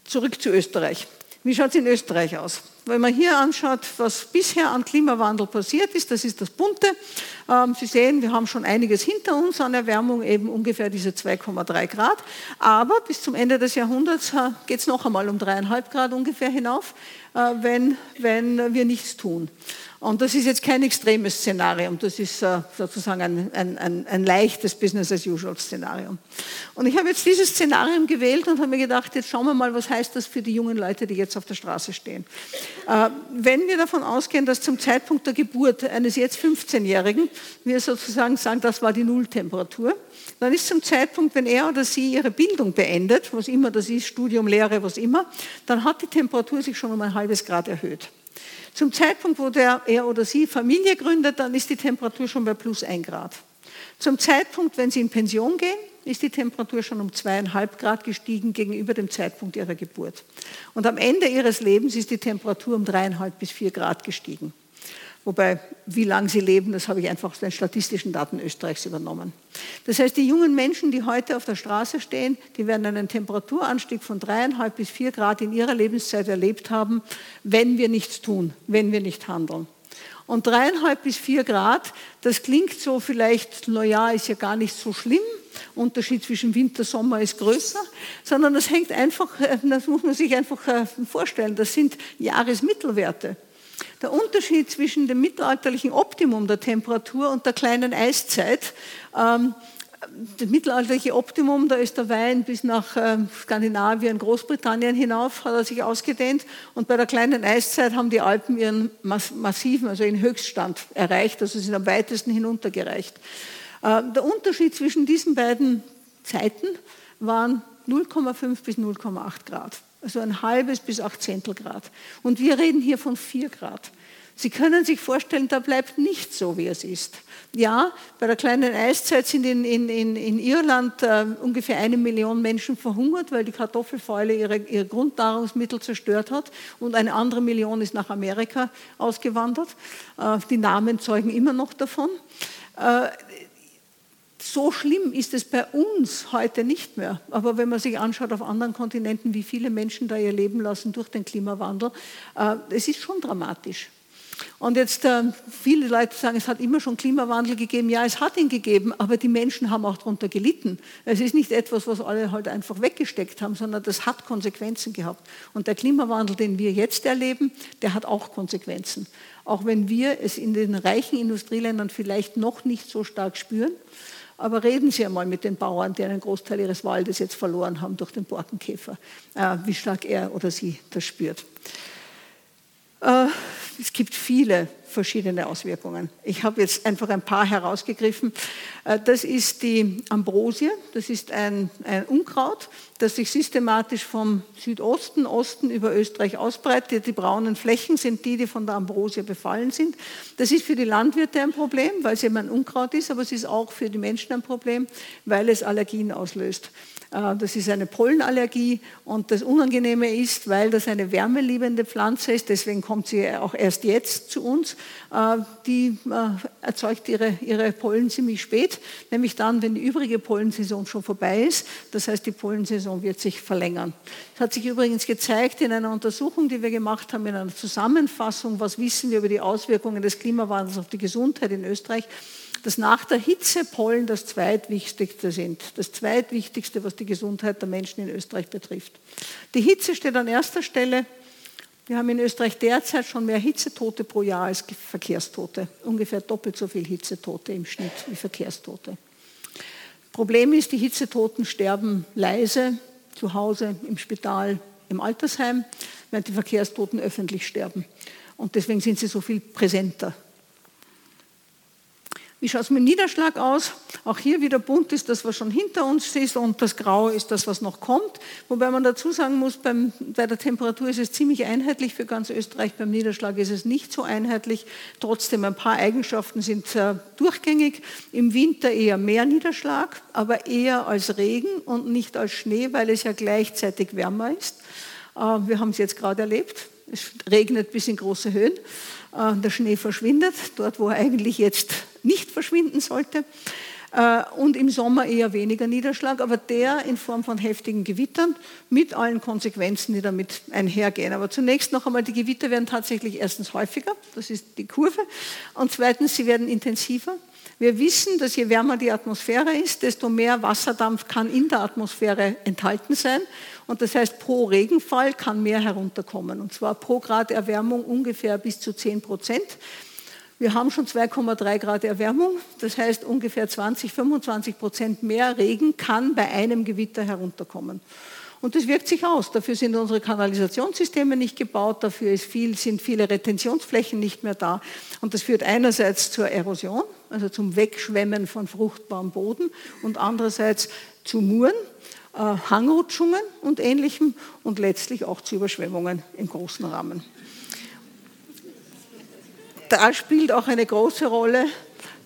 Speaker 4: Zurück zu Österreich. Wie schaut es in Österreich aus? Wenn man hier anschaut, was bisher an Klimawandel passiert ist, das ist das Bunte. Ähm, Sie sehen, wir haben schon einiges hinter uns an Erwärmung, eben ungefähr diese 2,3 Grad. Aber bis zum Ende des Jahrhunderts äh, geht es noch einmal um dreieinhalb Grad ungefähr hinauf, wenn, wenn wir nichts tun. Und das ist jetzt kein extremes Szenarium, das ist äh, sozusagen ein, ein, ein, ein leichtes Business-as-usual-Szenarium. Und ich habe jetzt dieses Szenarium gewählt und habe mir gedacht, jetzt schauen wir mal, was heißt das für die jungen Leute, die jetzt auf der Straße stehen. Äh, wenn wir davon ausgehen, dass zum Zeitpunkt der Geburt eines jetzt 15-Jährigen, wir sozusagen sagen, das war die Nulltemperatur, dann ist zum Zeitpunkt, wenn er oder sie ihre Bildung beendet, was immer das ist, Studium, Lehre, was immer, dann hat die Temperatur sich schon um ein halbes Grad erhöht. Zum Zeitpunkt, wo der, er oder sie Familie gründet, dann ist die Temperatur schon bei plus 1 Grad. Zum Zeitpunkt, wenn sie in Pension gehen, ist die Temperatur schon um zweieinhalb Grad gestiegen gegenüber dem Zeitpunkt ihrer Geburt. Und am Ende ihres Lebens ist die Temperatur um dreieinhalb bis vier Grad gestiegen. Wobei, wie lange sie leben, das habe ich einfach aus den statistischen Daten Österreichs übernommen. Das heißt, die jungen Menschen, die heute auf der Straße stehen, die werden einen Temperaturanstieg von dreieinhalb bis vier Grad in ihrer Lebenszeit erlebt haben, wenn wir nichts tun, wenn wir nicht handeln. Und dreieinhalb bis vier Grad, das klingt so vielleicht, naja, ist ja gar nicht so schlimm. Unterschied zwischen Winter, Sommer ist größer, sondern das hängt einfach, das muss man sich einfach äh, vorstellen, das sind Jahresmittelwerte. Der Unterschied zwischen dem mittelalterlichen Optimum der Temperatur und der kleinen Eiszeit, ähm, das mittelalterliche Optimum, da ist der Wein bis nach ähm, Skandinavien, Großbritannien hinauf, hat er sich ausgedehnt. Und bei der kleinen Eiszeit haben die Alpen ihren massiven, also ihren Höchststand erreicht, also sind am weitesten hinuntergereicht. Äh, der Unterschied zwischen diesen beiden Zeiten waren 0,5 bis 0,8 Grad also ein halbes bis acht Zehntel Grad. Und wir reden hier von vier Grad. Sie können sich vorstellen, da bleibt nicht so, wie es ist. Ja, bei der kleinen Eiszeit sind in, in, in, in Irland äh, ungefähr eine Million Menschen verhungert, weil die Kartoffelfäule ihre, ihre Grundnahrungsmittel zerstört hat. Und eine andere Million ist nach Amerika ausgewandert. Äh, die Namen zeugen immer noch davon. Äh, so schlimm ist es bei uns heute nicht mehr. Aber wenn man sich anschaut auf anderen Kontinenten, wie viele Menschen da ihr Leben lassen durch den Klimawandel, äh, es ist schon dramatisch. Und jetzt äh, viele Leute sagen, es hat immer schon Klimawandel gegeben. Ja, es hat ihn gegeben, aber die Menschen haben auch darunter gelitten. Es ist nicht etwas, was alle halt einfach weggesteckt haben, sondern das hat Konsequenzen gehabt. Und der Klimawandel, den wir jetzt erleben, der hat auch Konsequenzen. Auch wenn wir es in den reichen Industrieländern vielleicht noch nicht so stark spüren. Aber reden Sie einmal mit den Bauern, die einen Großteil ihres Waldes jetzt verloren haben durch den Borkenkäfer, äh, wie stark er oder sie das spürt. Äh, es gibt viele verschiedene Auswirkungen. Ich habe jetzt einfach ein paar herausgegriffen. Äh, das ist die Ambrosie, das ist ein, ein, Unkraut, das sich systematisch vom Südosten, Osten über Österreich ausbreitet. Die braunen Flächen sind die, die von der Ambrosie befallen sind. Das ist für die Landwirte ein Problem, weil es eben ein Unkraut ist, aber es ist auch für die Menschen ein Problem, weil es Allergien auslöst. Äh, das ist eine Pollenallergie und das Unangenehme ist, weil das eine wärmeliebende Pflanze ist, deswegen kommt sie auch erst jetzt zu uns, äh, die äh, erzeugt ihre, ihre Pollen ziemlich spät, nämlich dann, wenn die übrige Pollensaison schon vorbei ist. Das heißt, die Pollensaison wird sich verlängern. Das hat sich übrigens gezeigt in einer Untersuchung, die wir gemacht haben, in einer Zusammenfassung, was wissen wir über die Auswirkungen des Klimawandels auf die Gesundheit in Österreich dass nach der Hitze Pollen das zweitwichtigste sind. Das zweitwichtigste, was die Gesundheit der Menschen in Österreich betrifft. Die Hitze steht an erster Stelle. Wir haben in Österreich derzeit schon mehr Hitzetote pro Jahr als Verkehrstote. Ungefähr doppelt so viel Hitzetote im Schnitt wie Verkehrstote. Problem ist, die Hitzetoten sterben leise, zu Hause, im Spital, im Altersheim, während die Verkehrstoten öffentlich sterben. Und deswegen sind sie so viel präsenter wie schaut es mit Niederschlag aus? Auch hier wieder bunt ist das, was schon hinter uns ist und das Grau ist das, was noch kommt. Wobei man dazu sagen muss, beim, bei der Temperatur ist es ziemlich einheitlich für ganz Österreich, beim Niederschlag ist es nicht so einheitlich. Trotzdem ein paar Eigenschaften sind äh, durchgängig. Im Winter eher mehr Niederschlag, aber eher als Regen und nicht als Schnee, weil es ja gleichzeitig wärmer ist. Äh, wir haben es jetzt gerade erlebt. Es regnet bis in große Höhen. Äh, der Schnee verschwindet, dort wo er eigentlich jetzt nicht verschwinden sollte. Äh, und im Sommer eher weniger Niederschlag, aber der in Form von heftigen Gewittern mit allen Konsequenzen, die damit einhergehen. Aber zunächst noch einmal, die Gewitter werden tatsächlich erstens häufiger, das ist die Kurve, und zweitens, sie werden intensiver. Wir wissen, dass je wärmer die Atmosphäre ist, desto mehr Wasserdampf kann in der Atmosphäre enthalten sein. Und das heißt, pro Regenfall kann mehr herunterkommen. Und zwar pro Grad Erwärmung ungefähr bis zu 10 Prozent. Wir haben schon 2,3 Grad Erwärmung. Das heißt, ungefähr 20, 25 Prozent mehr Regen kann bei einem Gewitter herunterkommen. Und das wirkt sich aus. Dafür sind unsere Kanalisationssysteme nicht gebaut, dafür viel, sind viele Retentionsflächen nicht mehr da. Und das führt einerseits zur Erosion, also zum Wegschwemmen von fruchtbarem Boden und andererseits zu Muren, äh, Hangrutschungen und Ähnlichem und letztlich auch zu Überschwemmungen im großen Rahmen. Da spielt auch eine große Rolle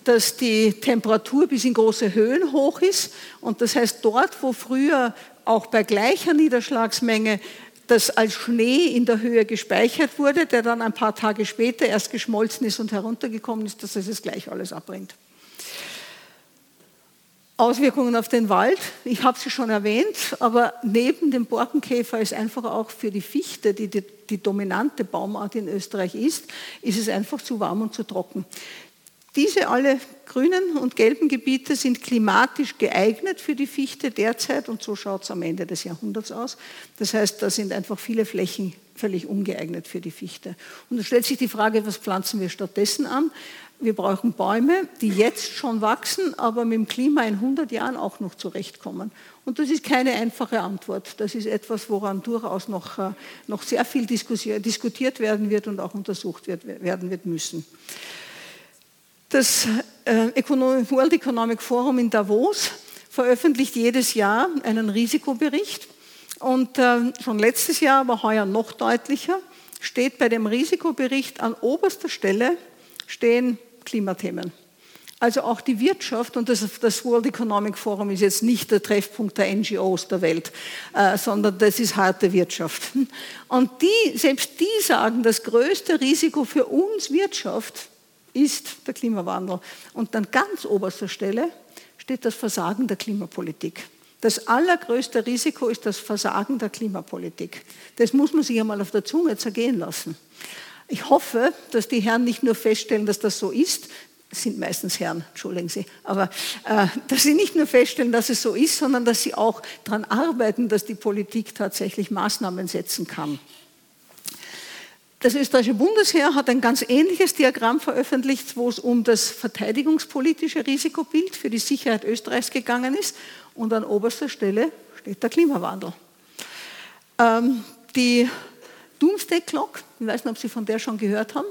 Speaker 4: dass die Temperatur bis in große Höhen hoch ist. Und das heißt, dort, wo früher auch bei gleicher Niederschlagsmenge das als Schnee in der Höhe gespeichert wurde, der dann ein paar Tage später erst geschmolzen ist und heruntergekommen ist, dass es es gleich alles abbringt. Auswirkungen auf den Wald, ich habe sie schon erwähnt, aber neben dem Borkenkäfer ist einfach auch für die Fichte, die, die die dominante Baumart in Österreich ist, ist es einfach zu warm und zu trocken. Diese alle grünen und gelben Gebiete sind klimatisch geeignet für die Fichte derzeit und so schaut es am Ende des Jahrhunderts aus. Das heißt, da sind einfach viele Flächen völlig ungeeignet für die Fichte. Und da stellt sich die Frage, was pflanzen wir stattdessen an? Wir brauchen Bäume, die jetzt schon wachsen, aber mit dem Klima in 100 Jahren auch noch zurechtkommen. Und das ist keine einfache Antwort. Das ist etwas, woran durchaus noch, äh, noch sehr viel diskutiert werden wird und auch untersucht werden wird müssen. Das äh, World Economic Forum in Davos veröffentlicht jedes Jahr einen Risikobericht. Und äh, schon letztes Jahr, aber heuer noch deutlicher, steht bei dem Risikobericht an oberster Stelle stehen Klimathemen. Also auch die Wirtschaft, und das, das, World Economic Forum ist jetzt nicht der Treffpunkt der NGOs der Welt, äh, sondern das ist harte Wirtschaft. Und die, selbst die sagen, das größte Risiko für uns Wirtschaft ist der Klimawandel. Und an ganz oberster Stelle steht das Versagen der Klimapolitik. Das allergrößte Risiko ist das Versagen der Klimapolitik. Das muss man sich einmal auf der Zunge zergehen lassen. Ich hoffe, dass die Herren nicht nur feststellen, dass das so ist, sind meistens Herren, entschuldigen Sie, aber äh, dass sie nicht nur feststellen, dass es so ist, sondern dass sie auch daran arbeiten, dass die Politik tatsächlich Maßnahmen setzen kann. Das österreichische Bundesheer hat ein ganz ähnliches Diagramm veröffentlicht, wo es um das verteidigungspolitische Risikobild für die Sicherheit Österreichs gegangen ist. Und an oberster Stelle steht der Klimawandel. Ähm, die Doomsday Clock, ich weiß nicht, ob Sie von der schon gehört haben,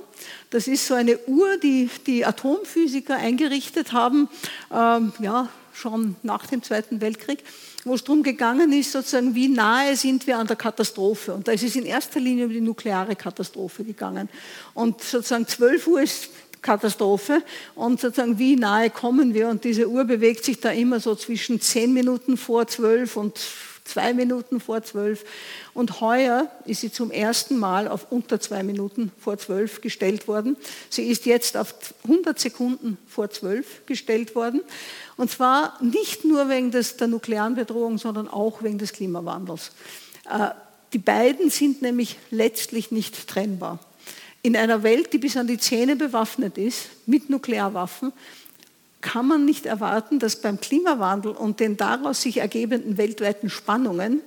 Speaker 4: das ist so eine Uhr, die die Atomphysiker eingerichtet haben, ähm, ja, schon nach dem Zweiten Weltkrieg wo es darum gegangen ist, sozusagen, wie nahe sind wir an der Katastrophe. Und da ist es in erster Linie um die nukleare Katastrophe gegangen. Und sozusagen 12 Uhr ist Katastrophe und sozusagen wie nahe kommen wir und diese Uhr bewegt sich da immer so zwischen 10 Minuten vor 12 und zwei Minuten vor zwölf. Und heuer ist sie zum ersten Mal auf unter zwei Minuten vor zwölf gestellt worden. Sie ist jetzt auf 100 Sekunden vor zwölf gestellt worden. Und zwar nicht nur wegen des, der nuklearen Bedrohung, sondern auch wegen des Klimawandels. Äh, die beiden sind nämlich letztlich nicht trennbar. In einer Welt, die bis an die Zähne bewaffnet ist mit Nuklearwaffen, kann man nicht erwarten, dass beim Klimawandel und den daraus sich ergebenden weltweiten Spannungen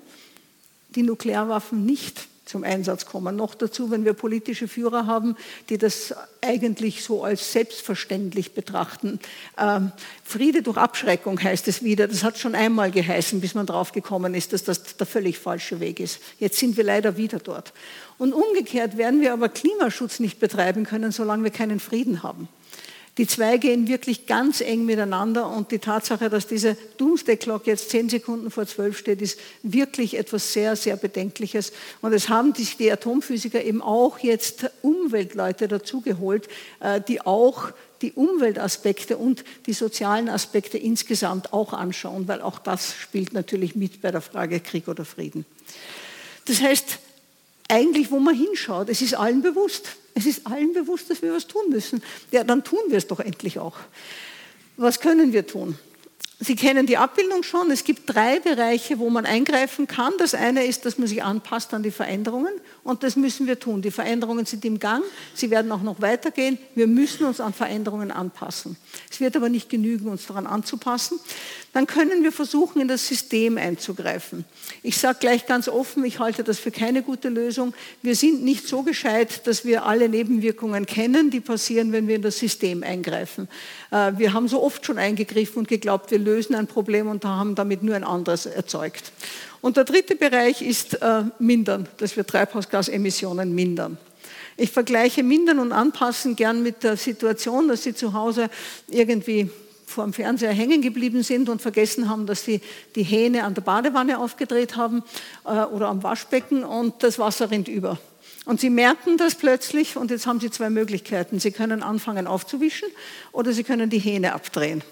Speaker 4: die Nuklearwaffen nicht zum Einsatz kommen. Noch dazu, wenn wir politische Führer haben, die das eigentlich so als selbstverständlich betrachten. Ähm, Friede durch Abschreckung heißt es wieder. Das hat schon einmal geheißen, bis man drauf gekommen ist, dass das der völlig falsche Weg ist. Jetzt sind wir leider wieder dort. Und umgekehrt werden wir aber Klimaschutz nicht betreiben können, solange wir keinen Frieden haben. Die zwei gehen wirklich ganz eng miteinander und die Tatsache, dass diese Doomsday Clock jetzt zehn Sekunden vor zwölf steht, ist wirklich etwas sehr, sehr Bedenkliches. Und es haben sich die Atomphysiker eben auch jetzt Umweltleute dazugeholt, äh, die auch die Umweltaspekte und die sozialen Aspekte insgesamt auch anschauen, weil auch das spielt natürlich mit bei der Frage Krieg oder Frieden. Das heißt, eigentlich, wo man hinschaut, es ist allen bewusst. Es ist allen bewusst, dass wir was tun müssen. Ja, dann tun wir es doch endlich auch. Was können wir tun? Sie kennen die Abbildung schon. Es gibt drei Bereiche, wo man eingreifen kann. Das eine ist, dass man sich anpasst an die Veränderungen. Und das müssen wir tun. Die Veränderungen sind im Gang. Sie werden auch noch weitergehen. Wir müssen uns an Veränderungen anpassen. Es wird aber nicht genügen, uns daran anzupassen. Dann können wir versuchen, in das System einzugreifen. Ich sage gleich ganz offen, ich halte das für keine gute Lösung. Wir sind nicht so gescheit, dass wir alle Nebenwirkungen kennen, die passieren, wenn wir in das System eingreifen. Äh, wir haben so oft schon eingegriffen und geglaubt, wir lösen ein Problem und haben damit nur ein anderes erzeugt. Und der dritte Bereich ist äh, mindern, dass wir Treibhausgasemissionen mindern. Ich vergleiche mindern und anpassen gern mit der Situation, dass Sie zu Hause irgendwie vor dem Fernseher hängen geblieben sind und vergessen haben, dass sie die Hähne an der Badewanne aufgedreht haben äh, oder am Waschbecken und das Wasser rinnt über. Und sie merken das plötzlich und jetzt haben sie zwei Möglichkeiten. Sie können anfangen aufzuwischen oder sie können die Hähne abdrehen.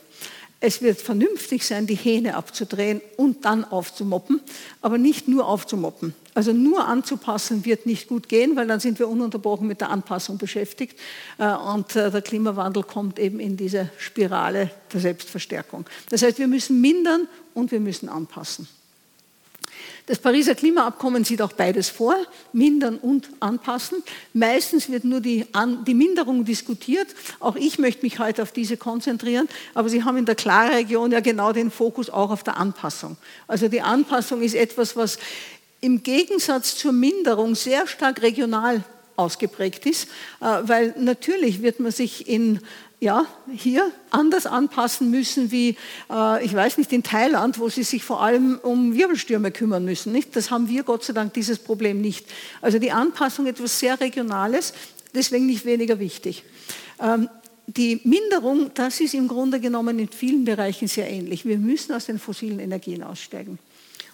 Speaker 4: Es wird vernünftig sein, die Hähne abzudrehen und dann aufzumoppen, aber nicht nur aufzumoppen. Also nur anzupassen wird nicht gut gehen, weil dann sind wir ununterbrochen mit der Anpassung beschäftigt äh, und äh, der Klimawandel kommt eben in diese Spirale der Selbstverstärkung. Das heißt, wir müssen mindern und wir müssen anpassen. Das Pariser Klimaabkommen sieht auch beides vor, mindern und anpassen. Meistens wird nur die, An die Minderung diskutiert. Auch ich möchte mich heute auf diese konzentrieren, aber Sie haben in der Klarregion ja genau den Fokus auch auf der Anpassung. Also die Anpassung ist etwas, was im Gegensatz zur Minderung sehr stark regional ausgeprägt ist, äh, weil natürlich wird man sich in ja, hier anders anpassen müssen wie, äh, ich weiß nicht, in Thailand, wo sie sich vor allem um Wirbelstürme kümmern müssen. Nicht? Das haben wir Gott sei Dank dieses Problem nicht. Also die Anpassung etwas sehr Regionales, deswegen nicht weniger wichtig. Ähm, die Minderung, das ist im Grunde genommen in vielen Bereichen sehr ähnlich. Wir müssen aus den fossilen Energien aussteigen.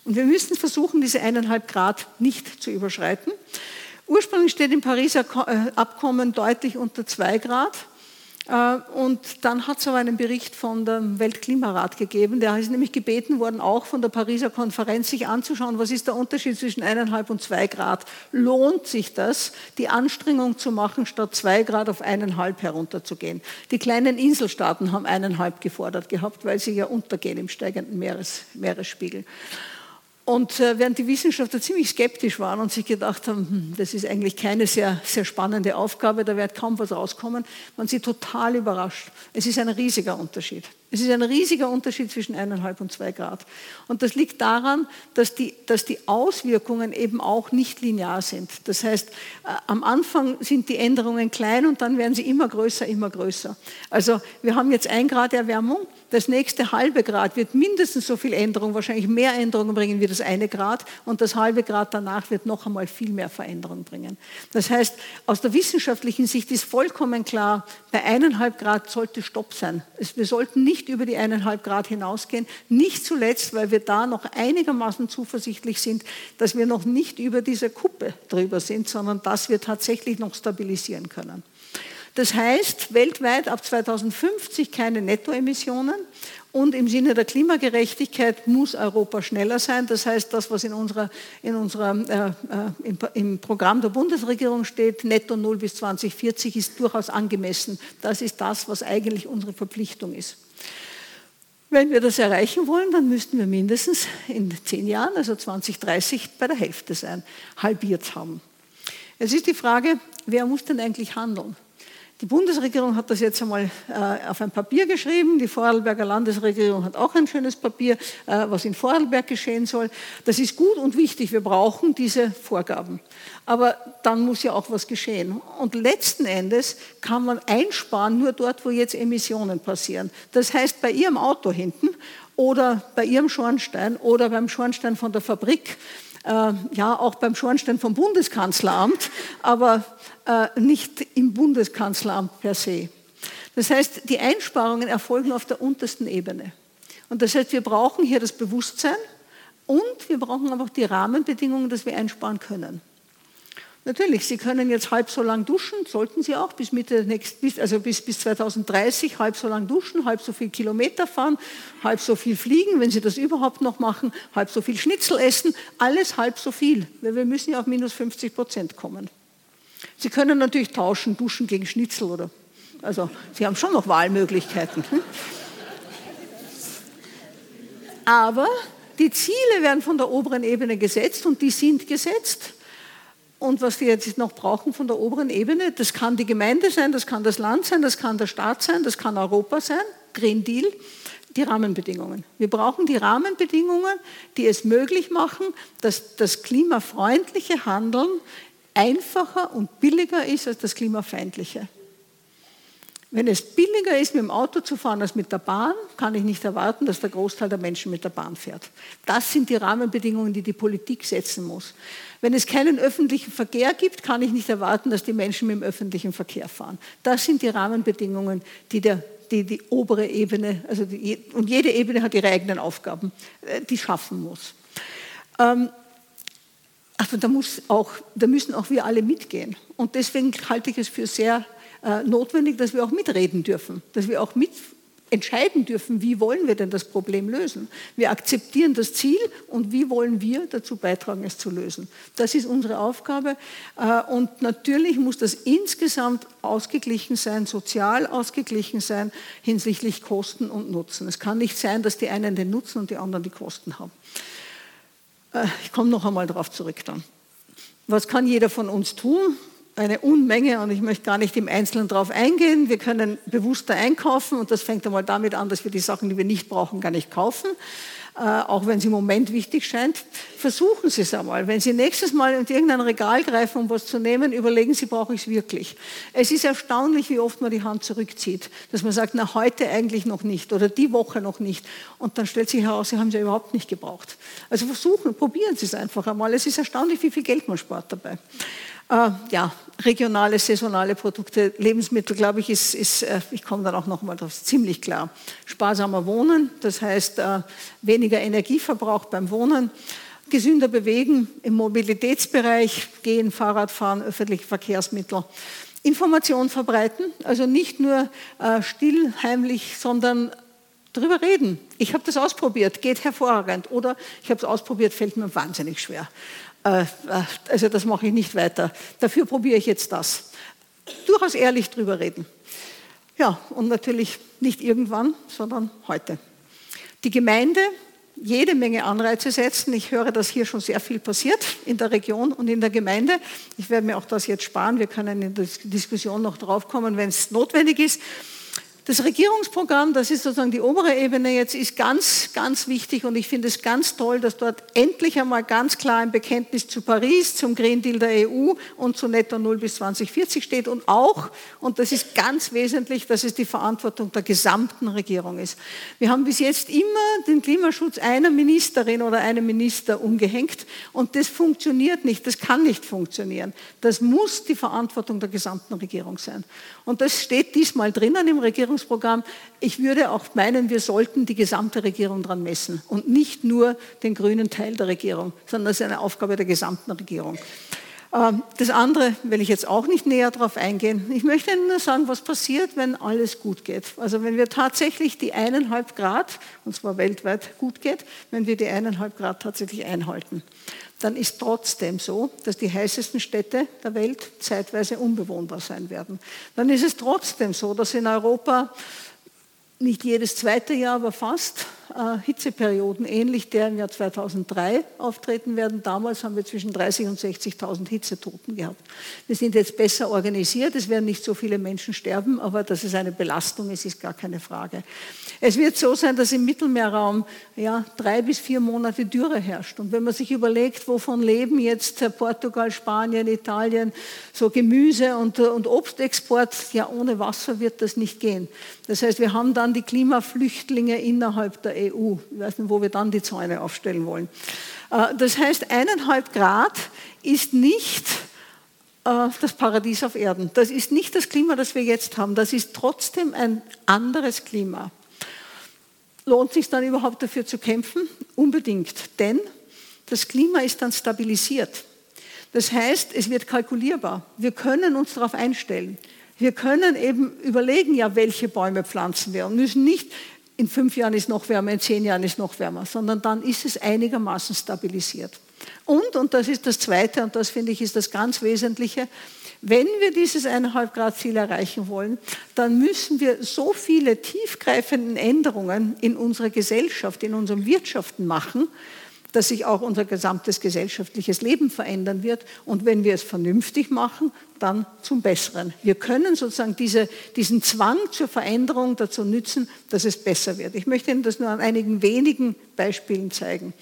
Speaker 4: Und wir müssen versuchen, diese eineinhalb Grad nicht zu überschreiten. Ursprünglich steht im Pariser äh, Abkommen deutlich unter zwei Grad. Äh, und dann hat es aber einen Bericht von dem Weltklimarat gegeben. Der ist nämlich gebeten worden, auch von der Pariser Konferenz sich anzuschauen, was ist der Unterschied zwischen eineinhalb und zwei Grad. Lohnt sich das, die Anstrengung zu machen, statt zwei Grad auf eineinhalb herunterzugehen? Die kleinen Inselstaaten haben eineinhalb gefordert gehabt, weil sie ja untergehen im steigenden Meeres, Meeresspiegel. Und äh, während die Wissenschaftler ziemlich skeptisch waren und sich gedacht haben, hm, das ist eigentlich keine sehr, sehr spannende Aufgabe, da wird kaum was rauskommen, waren sie total überrascht. Es ist ein riesiger Unterschied. Es ist ein riesiger Unterschied zwischen eineinhalb und zwei Grad. Und das liegt daran, dass die, dass die Auswirkungen eben auch nicht linear sind. Das heißt, äh, am Anfang sind die Änderungen klein und dann werden sie immer größer, immer größer. Also wir haben jetzt ein Grad Erwärmung. Das nächste halbe Grad wird mindestens so viel Änderung, wahrscheinlich mehr Änderungen bringen wie das eine Grad. Und das halbe Grad danach wird noch einmal viel mehr Veränderung bringen. Das heißt, aus der wissenschaftlichen Sicht ist vollkommen klar, bei eineinhalb Grad sollte Stopp sein. Wir sollten nicht nicht über die eineinhalb Grad hinausgehen. Nicht zuletzt, weil wir da noch einigermaßen zuversichtlich sind, dass wir noch nicht über diese Kuppe drüber sind, sondern dass wir tatsächlich noch stabilisieren können. Das heißt, weltweit ab 2050 keine Nettoemissionen und im Sinne der Klimagerechtigkeit muss Europa schneller sein. Das heißt, das, was in unserer, in unserer, äh, äh im, im, Programm der Bundesregierung steht, netto null bis 2040, ist durchaus angemessen. Das ist das, was eigentlich unsere Verpflichtung ist. Wenn wir das erreichen wollen, dann müssten wir mindestens in zehn Jahren, also 2030, bei der Hälfte sein, halbiert haben. Es ist die Frage, wer muss denn eigentlich handeln? Die Bundesregierung hat das jetzt einmal äh, auf ein Papier geschrieben. Die Vorarlberger Landesregierung hat auch ein schönes Papier, äh, was in Vorarlberg geschehen soll. Das ist gut und wichtig. Wir brauchen diese Vorgaben. Aber dann muss ja auch was geschehen. Und letzten Endes kann man einsparen nur dort, wo jetzt Emissionen passieren. Das heißt, bei Ihrem Auto hinten oder bei Ihrem Schornstein oder beim Schornstein von der Fabrik äh, ja auch beim Schornstein vom Bundeskanzleramt, aber äh, nicht im Bundeskanzleramt per se. Das heißt, die Einsparungen erfolgen auf der untersten Ebene. Und das heißt, wir brauchen hier das Bewusstsein und wir brauchen aber auch die Rahmenbedingungen, dass wir einsparen können. Natürlich, Sie können jetzt halb so lang duschen, sollten Sie auch bis Mitte nächst, also bis, bis 2030 halb so lang duschen, halb so viel Kilometer fahren, halb so viel fliegen, wenn Sie das überhaupt noch machen, halb so viel Schnitzel essen, alles halb so viel, weil wir müssen ja auf minus 50 Prozent kommen. Sie können natürlich tauschen, duschen gegen Schnitzel oder, also Sie haben schon noch Wahlmöglichkeiten. Hm? Aber die Ziele werden von der oberen Ebene gesetzt und die sind gesetzt. Und was wir jetzt noch brauchen von der oberen Ebene, das kann die Gemeinde sein, das kann das Land sein, das kann der Staat sein, das kann Europa sein, Green Deal, die Rahmenbedingungen. Wir brauchen die Rahmenbedingungen, die es möglich machen, dass das klimafreundliche Handeln einfacher und billiger ist als das klimafeindliche. Wenn es billiger ist, mit dem Auto zu fahren als mit der Bahn, kann ich nicht erwarten, dass der Großteil der Menschen mit der Bahn fährt. Das sind die Rahmenbedingungen, die die Politik setzen muss. Wenn es keinen öffentlichen Verkehr gibt, kann ich nicht erwarten, dass die Menschen mit dem öffentlichen Verkehr fahren. Das sind die Rahmenbedingungen, die der, die, die obere Ebene, also die, und jede Ebene hat ihre eigenen Aufgaben, äh, die schaffen muss. Ähm, also da, muss auch, da müssen auch wir alle mitgehen. Und deswegen halte ich es für sehr äh, notwendig, dass wir auch mitreden dürfen, dass wir auch mit entscheiden dürfen, wie wollen wir denn das Problem lösen. Wir akzeptieren das Ziel und wie wollen wir dazu beitragen, es zu lösen. Das ist unsere Aufgabe äh, und natürlich muss das insgesamt ausgeglichen sein, sozial ausgeglichen sein hinsichtlich Kosten und Nutzen. Es kann nicht sein, dass die einen den Nutzen und die anderen die Kosten haben. Äh, ich komme noch einmal darauf zurück dann. Was kann jeder von uns tun? Eine Unmenge und ich möchte gar nicht im Einzelnen darauf eingehen. Wir können bewusster einkaufen und das fängt einmal damit an, dass wir die Sachen, die wir nicht brauchen, gar nicht kaufen. Äh, auch wenn es im Moment wichtig scheint, versuchen Sie es einmal. Wenn Sie nächstes Mal in irgendein Regal greifen, um was zu nehmen, überlegen Sie, brauche ich es wirklich. Es ist erstaunlich, wie oft man die Hand zurückzieht, dass man sagt, na heute eigentlich noch nicht oder die Woche noch nicht. Und dann stellt sich heraus, Sie haben es ja überhaupt nicht gebraucht. Also versuchen, probieren Sie es einfach einmal. Es ist erstaunlich, wie viel Geld man spart dabei. Äh, ja, regionale, saisonale Produkte, Lebensmittel, glaube ich, ist, ist äh, ich komme dann auch noch mal drauf, ziemlich klar. Sparsamer Wohnen, das heißt äh, weniger Energieverbrauch beim Wohnen, gesünder bewegen im Mobilitätsbereich, gehen, Fahrrad fahren, öffentliche Verkehrsmittel. Information verbreiten, also nicht nur äh, still, heimlich, sondern drüber reden. Ich habe das ausprobiert, geht hervorragend. Oder ich habe es ausprobiert, fällt mir wahnsinnig schwer. Äh, äh, also das mache ich nicht weiter. Dafür probiere ich jetzt das. Durchaus ehrlich drüber reden. Ja, und natürlich nicht irgendwann, sondern heute. Die Gemeinde jede Menge Anreize setzen. Ich höre, dass hier schon sehr viel passiert in der Region und in der Gemeinde. Ich werde mir auch das jetzt sparen. Wir können in der Diskussion noch draufkommen, wenn es notwendig ist. Das Regierungsprogramm, das ist sozusagen die obere Ebene jetzt, ist ganz, ganz wichtig und ich finde es ganz toll, dass dort endlich einmal ganz klar ein Bekenntnis zu Paris, zum Green Deal der EU und zu Netto Null bis 2040 steht und auch, und das ist ganz wesentlich, dass es die Verantwortung der gesamten Regierung ist. Wir haben bis jetzt immer den Klimaschutz einer Ministerin oder einem Minister umgehängt und das funktioniert nicht, das kann nicht funktionieren. Das muss die Verantwortung der gesamten Regierung sein. Und das steht diesmal drinnen im Regierungsprogramm Regierungsprogramm. Ich würde auch meinen, wir sollten die gesamte Regierung daran messen und nicht nur den grünen Teil der Regierung, sondern das ist eine Aufgabe der gesamten Regierung. Ähm, das andere will ich jetzt auch nicht näher darauf eingehen. Ich möchte Ihnen nur sagen, was passiert, wenn alles gut geht. Also wenn wir tatsächlich die eineinhalb Grad, und zwar weltweit gut geht, wenn wir die eineinhalb Grad tatsächlich einhalten dann ist trotzdem so, dass die heißesten Städte der Welt zeitweise unbewohnbar sein werden. Dann ist es trotzdem so, dass in Europa nicht jedes zweite Jahr, aber fast Hitzeperioden ähnlich der im Jahr 2003 auftreten werden. Damals haben wir zwischen 30 und 60.000 Hitzetoten gehabt. Wir sind jetzt besser organisiert, es werden nicht so viele Menschen sterben, aber dass es eine Belastung ist, ist gar keine Frage. Es wird so sein, dass im Mittelmeerraum ja, drei bis vier Monate Dürre herrscht. Und wenn man sich überlegt, wovon leben jetzt Portugal, Spanien, Italien, so Gemüse und, und Obstexport, ja, ohne Wasser wird das nicht gehen. Das heißt, wir haben dann die Klimaflüchtlinge innerhalb der EU. Ich weiß nicht, wo wir dann die Zäune aufstellen wollen. Äh, das heißt, eineinhalb Grad ist nicht äh, das Paradies auf Erden. Das ist nicht das Klima, das wir jetzt haben. Das ist trotzdem ein anderes Klima. Lohnt sich dann überhaupt dafür zu kämpfen? Unbedingt. Denn das Klima ist dann stabilisiert. Das heißt, es wird kalkulierbar. Wir können uns darauf einstellen. Wir können eben überlegen, ja, welche Bäume pflanzen wir und müssen nicht, in fünf Jahren ist noch wärmer, in zehn Jahren ist noch wärmer, sondern dann ist es einigermaßen stabilisiert. Und, und das ist das Zweite, und das finde ich ist das ganz Wesentliche, wenn wir dieses 1,5 Grad Ziel erreichen wollen, dann müssen wir so viele tiefgreifende Änderungen in unserer Gesellschaft, in unseren Wirtschaften machen, dass sich auch unser gesamtes gesellschaftliches Leben verändern wird. Und wenn wir es vernünftig machen, dann zum Besseren. Wir können sozusagen diese, diesen Zwang zur Veränderung dazu nützen, dass es besser wird. Ich möchte Ihnen das nur an einigen wenigen Beispielen zeigen.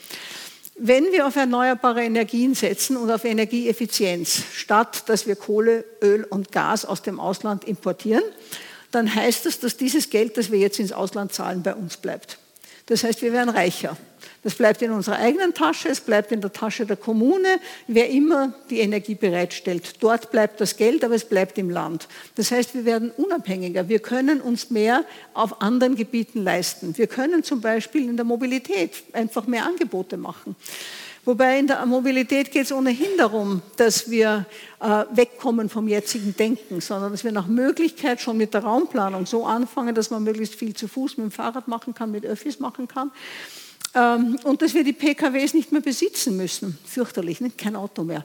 Speaker 4: Wenn wir auf erneuerbare Energien setzen und auf Energieeffizienz, statt dass wir Kohle, Öl und Gas aus dem Ausland importieren, dann heißt das, dass dieses Geld, das wir jetzt ins Ausland zahlen, bei uns bleibt. Das heißt, wir werden reicher. Das bleibt in unserer eigenen Tasche, es bleibt in der Tasche der Kommune, wer immer die Energie bereitstellt. Dort bleibt das Geld, aber es bleibt im Land. Das heißt, wir werden unabhängiger. Wir können uns mehr auf anderen Gebieten leisten. Wir können zum Beispiel in der Mobilität einfach mehr Angebote machen. Wobei in der Mobilität geht es ohnehin darum, dass wir äh, wegkommen vom jetzigen Denken, sondern dass wir nach Möglichkeit schon mit der Raumplanung so anfangen, dass man möglichst viel zu Fuß mit dem Fahrrad machen kann, mit Öffis machen kann und dass wir die PKWs nicht mehr besitzen müssen. Fürchterlich, nicht? kein Auto mehr.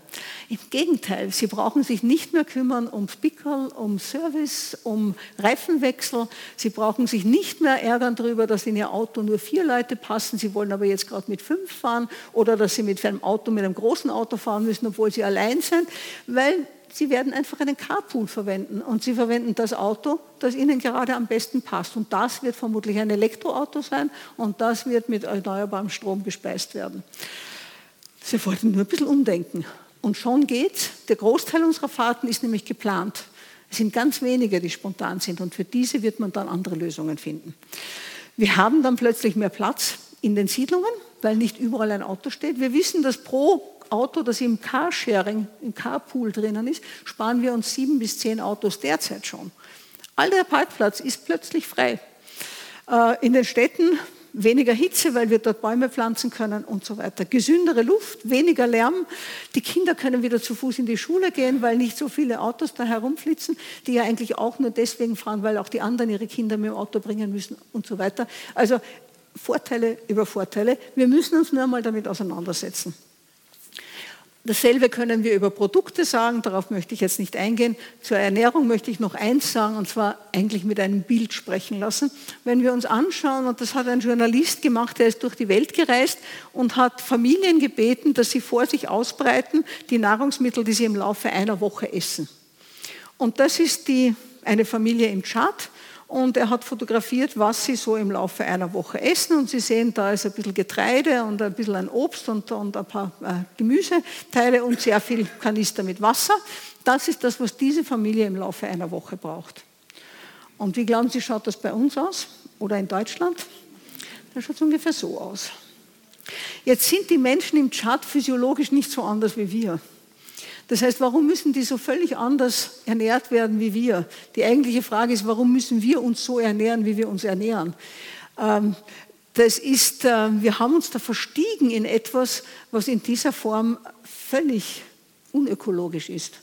Speaker 4: Im Gegenteil, sie brauchen sich nicht mehr kümmern um Pickerl, um Service, um Reifenwechsel. Sie brauchen sich nicht mehr ärgern darüber, dass in ihr Auto nur vier Leute passen. Sie wollen aber jetzt gerade mit fünf fahren oder dass sie mit einem Auto, mit einem großen Auto fahren müssen, obwohl sie allein sind, weil Sie werden einfach einen Carpool verwenden und Sie verwenden das Auto, das Ihnen gerade am besten passt. Und das wird vermutlich ein Elektroauto sein und das wird mit erneuerbarem Strom gespeist werden. Sie wollten nur ein bisschen umdenken. Und schon geht's. Der Großteil unserer Fahrten ist nämlich geplant. Es sind ganz wenige, die spontan sind und für diese wird man dann andere Lösungen finden. Wir haben dann plötzlich mehr Platz in den Siedlungen, weil nicht überall ein Auto steht. Wir wissen, dass pro Auto, das im Carsharing, im Carpool drinnen ist, sparen wir uns sieben bis zehn Autos derzeit schon. All der Parkplatz ist plötzlich frei. Äh, in den Städten weniger Hitze, weil wir dort Bäume pflanzen können und so weiter. Gesündere Luft, weniger Lärm. Die Kinder können wieder zu Fuß in die Schule gehen, weil nicht so viele Autos da herumflitzen, die ja eigentlich auch nur deswegen fahren, weil auch die anderen ihre Kinder mit dem Auto bringen müssen und so weiter. Also Vorteile über Vorteile. Wir müssen uns nur einmal damit auseinandersetzen. Dasselbe können wir über Produkte sagen, darauf möchte ich jetzt nicht eingehen. Zur Ernährung möchte ich noch eins sagen, und zwar eigentlich mit einem Bild sprechen lassen. Wenn wir uns anschauen, und das hat ein Journalist gemacht, der ist durch die Welt gereist und hat Familien gebeten, dass sie vor sich ausbreiten, die Nahrungsmittel, die sie im Laufe einer Woche essen. Und das ist die, eine Familie im Tschad und er hat fotografiert, was sie so im Laufe einer Woche essen. Und Sie sehen, da ist ein bisschen Getreide und ein bisschen ein Obst und, und ein paar äh, Gemüseteile und sehr viel Kanister mit Wasser. Das ist das, was diese Familie im Laufe einer Woche braucht. Und wie glauben Sie, schaut das bei uns aus oder in Deutschland? Das schaut ungefähr so aus. Jetzt sind die Menschen im Tschad physiologisch nicht so anders wie wir. Das heißt, warum müssen die so völlig anders ernährt werden wie wir? Die eigentliche Frage ist, warum müssen wir uns so ernähren, wie wir uns ernähren? Ähm, das ist, äh, wir haben uns da verstiegen in etwas, was in dieser Form völlig unökologisch ist.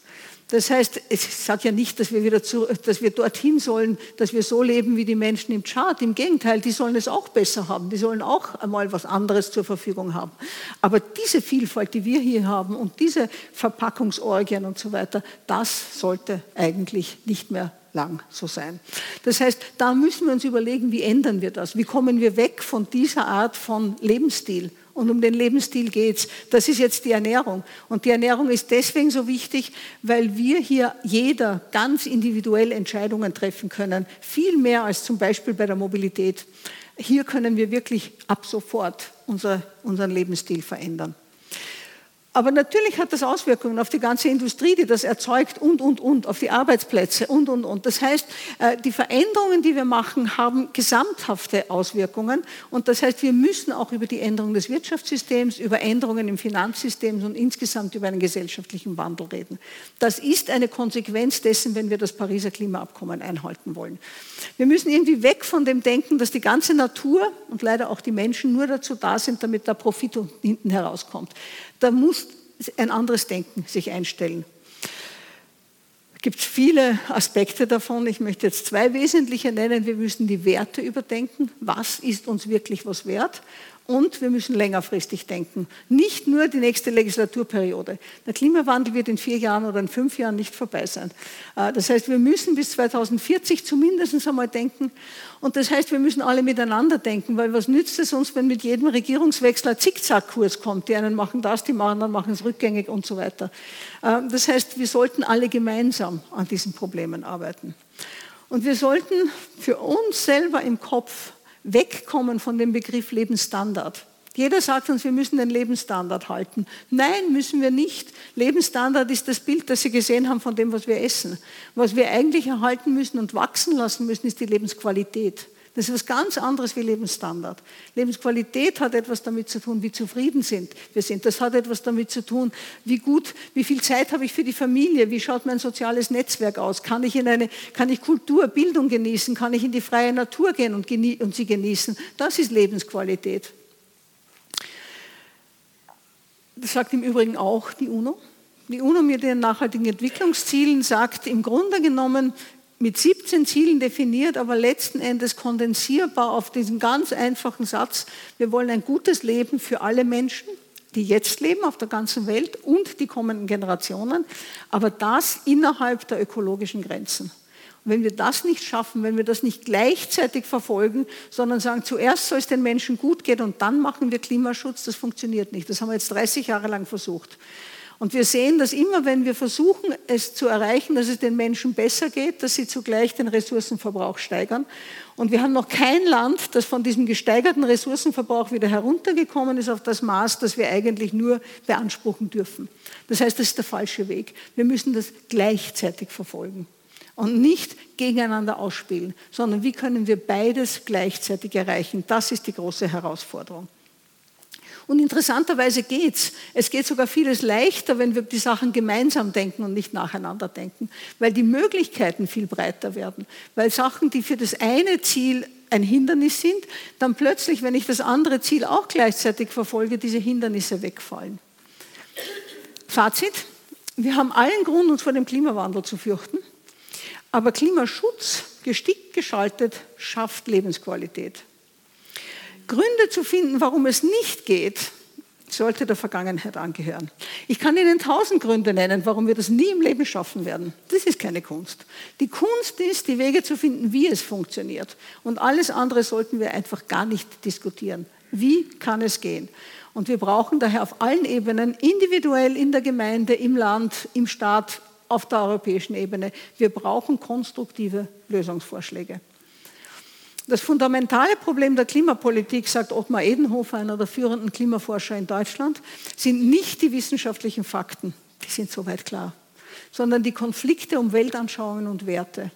Speaker 4: Das heißt, es sagt ja nicht, dass wir, wieder zu, dass wir dorthin sollen, dass wir so leben wie die Menschen im Chart. Im Gegenteil, die sollen es auch besser haben. Die sollen auch einmal was anderes zur Verfügung haben. Aber diese Vielfalt, die wir hier haben und diese Verpackungsorgien und so weiter, das sollte eigentlich nicht mehr lang so sein. Das heißt, da müssen wir uns überlegen, wie ändern wir das? Wie kommen wir weg von dieser Art von Lebensstil? Und um den Lebensstil geht es. Das ist jetzt die Ernährung. Und die Ernährung ist deswegen so wichtig, weil wir hier jeder ganz individuell Entscheidungen treffen können. Viel mehr als zum Beispiel bei der Mobilität. Hier können wir wirklich ab sofort unser, unseren Lebensstil verändern. Aber natürlich hat das Auswirkungen auf die ganze Industrie, die das erzeugt und, und, und, auf die Arbeitsplätze und, und, und. Das heißt, äh, die Veränderungen, die wir machen, haben gesamthafte Auswirkungen. Und das heißt, wir müssen auch über die Änderung des Wirtschaftssystems, über Änderungen im Finanzsystem und insgesamt über einen gesellschaftlichen Wandel reden. Das ist eine Konsequenz dessen, wenn wir das Pariser Klimaabkommen einhalten wollen. Wir müssen irgendwie weg von dem Denken, dass die ganze Natur und leider auch die Menschen nur dazu da sind, damit der Profit hinten herauskommt. Da muss ein anderes Denken sich einstellen. Es gibt viele Aspekte davon. Ich möchte jetzt zwei wesentliche nennen. Wir müssen die Werte überdenken. Was ist uns wirklich was wert? Und wir müssen längerfristig denken. Nicht nur die nächste Legislaturperiode. Der Klimawandel wird in vier Jahren oder in fünf Jahren nicht vorbei sein. Äh, das heißt, wir müssen bis 2040 zumindest einmal denken. Und das heißt, wir müssen alle miteinander denken, weil was nützt es uns, wenn mit jedem Regierungswechsel ein Zickzackkurs kommt? Die einen machen das, die anderen machen es rückgängig und so weiter. Äh, das heißt, wir sollten alle gemeinsam an diesen Problemen arbeiten. Und wir sollten für uns selber im Kopf wegkommen von dem Begriff Lebensstandard. Jeder sagt uns, wir müssen den Lebensstandard halten. Nein, müssen wir nicht. Lebensstandard ist das Bild, das Sie gesehen haben von dem, was wir essen. Was wir eigentlich erhalten müssen und wachsen lassen müssen, ist die Lebensqualität. Das ist etwas ganz anderes wie Lebensstandard. Lebensqualität hat etwas damit zu tun, wie zufrieden sind wir sind. Das hat etwas damit zu tun, wie gut, wie viel Zeit habe ich für die Familie, wie schaut mein soziales Netzwerk aus, kann ich, in eine, kann ich Kultur, Bildung genießen, kann ich in die freie Natur gehen und, und sie genießen. Das ist Lebensqualität. Das sagt im Übrigen auch die UNO. Die UNO mit ihren nachhaltigen Entwicklungszielen sagt im Grunde genommen, mit 17 Zielen definiert, aber letzten Endes kondensierbar auf diesen ganz einfachen Satz, wir wollen ein gutes Leben für alle Menschen, die jetzt leben auf der ganzen Welt und die kommenden Generationen, aber das innerhalb der ökologischen Grenzen. Und wenn wir das nicht schaffen, wenn wir das nicht gleichzeitig verfolgen, sondern sagen, zuerst soll es den Menschen gut gehen und dann machen wir Klimaschutz, das funktioniert nicht. Das haben wir jetzt 30 Jahre lang versucht. Und wir sehen, dass immer, wenn wir versuchen, es zu erreichen, dass es den Menschen besser geht, dass sie zugleich den Ressourcenverbrauch steigern. Und wir haben noch kein Land, das von diesem gesteigerten Ressourcenverbrauch wieder heruntergekommen ist auf das Maß, das wir eigentlich nur beanspruchen dürfen. Das heißt, das ist der falsche Weg. Wir müssen das gleichzeitig verfolgen und nicht gegeneinander ausspielen, sondern wie können wir beides gleichzeitig erreichen? Das ist die große Herausforderung. Und interessanterweise geht es. Es geht sogar vieles leichter, wenn wir die Sachen gemeinsam denken und nicht nacheinander denken, weil die Möglichkeiten viel breiter werden. Weil Sachen, die für das eine Ziel ein Hindernis sind, dann plötzlich, wenn ich das andere Ziel auch gleichzeitig verfolge, diese Hindernisse wegfallen. Fazit, wir haben allen Grund, uns vor dem Klimawandel zu fürchten, aber Klimaschutz, gestickt geschaltet, schafft Lebensqualität. Gründe zu finden, warum es nicht geht, sollte der Vergangenheit angehören. Ich kann Ihnen tausend Gründe nennen, warum wir das nie im Leben schaffen werden. Das ist keine Kunst. Die Kunst ist, die Wege zu finden, wie es funktioniert. Und alles andere sollten wir einfach gar nicht diskutieren. Wie kann es gehen? Und wir brauchen daher auf allen Ebenen, individuell in der Gemeinde, im Land, im Staat, auf der europäischen Ebene, wir brauchen konstruktive Lösungsvorschläge. Das fundamentale Problem der Klimapolitik, sagt Ottmar Edenhofer, einer der führenden Klimaforscher in Deutschland, sind nicht die wissenschaftlichen Fakten, die sind soweit klar, sondern die Konflikte um Weltanschauungen und Werte.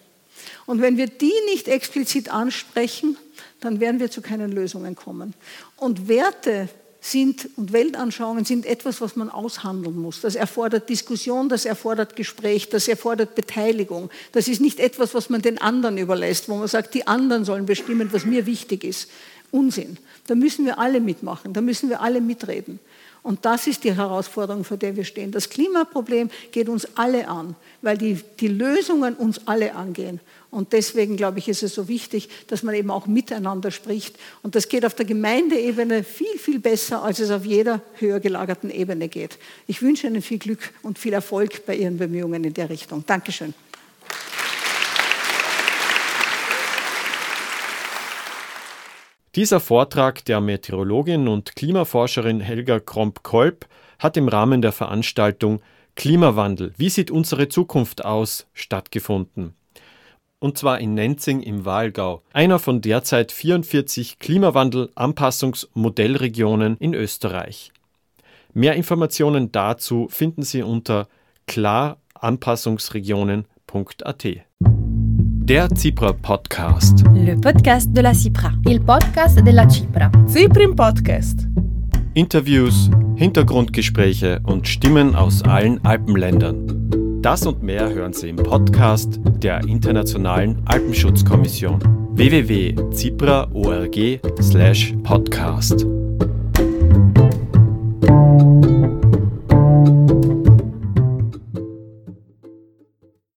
Speaker 4: Und wenn wir die nicht explizit ansprechen, dann werden wir zu keinen Lösungen kommen. Und Werte sind und Weltanschauungen sind etwas, was man aushandeln muss. Das erfordert Diskussion, das erfordert Gespräch, das erfordert Beteiligung. Das ist nicht etwas, was man den anderen überlässt, wo man sagt, die anderen sollen bestimmen, was mir wichtig ist. Unsinn. Da müssen wir alle mitmachen, da müssen wir alle mitreden. Und das ist die Herausforderung, vor der wir stehen. Das Klimaproblem geht uns alle an, weil die, die Lösungen uns alle angehen. Und deswegen, glaube ich, ist es so wichtig, dass man eben auch miteinander spricht. Und das geht auf der Gemeindeebene viel, viel besser, als es auf jeder höher gelagerten Ebene geht. Ich wünsche Ihnen viel Glück und viel Erfolg bei Ihren Bemühungen in der Richtung. Dankeschön.
Speaker 1: Dieser Vortrag der Meteorologin und Klimaforscherin Helga Kromp-Kolb hat im Rahmen der Veranstaltung Klimawandel, wie sieht unsere Zukunft aus, stattgefunden. Und zwar in Nenzing im Wahlgau, einer von derzeit 44 Klimawandel-Anpassungs-Modellregionen in Österreich. Mehr Informationen dazu finden Sie unter klaranpassungsregionen.at. Der Cipra Podcast.
Speaker 3: Le podcast de la Cipra. Il podcast della Cipra.
Speaker 2: Ciprim Podcast.
Speaker 1: Interviews, Hintergrundgespräche und Stimmen aus allen Alpenländern. Das und mehr hören Sie im Podcast der Internationalen Alpenschutzkommission www.zipra.org/podcast.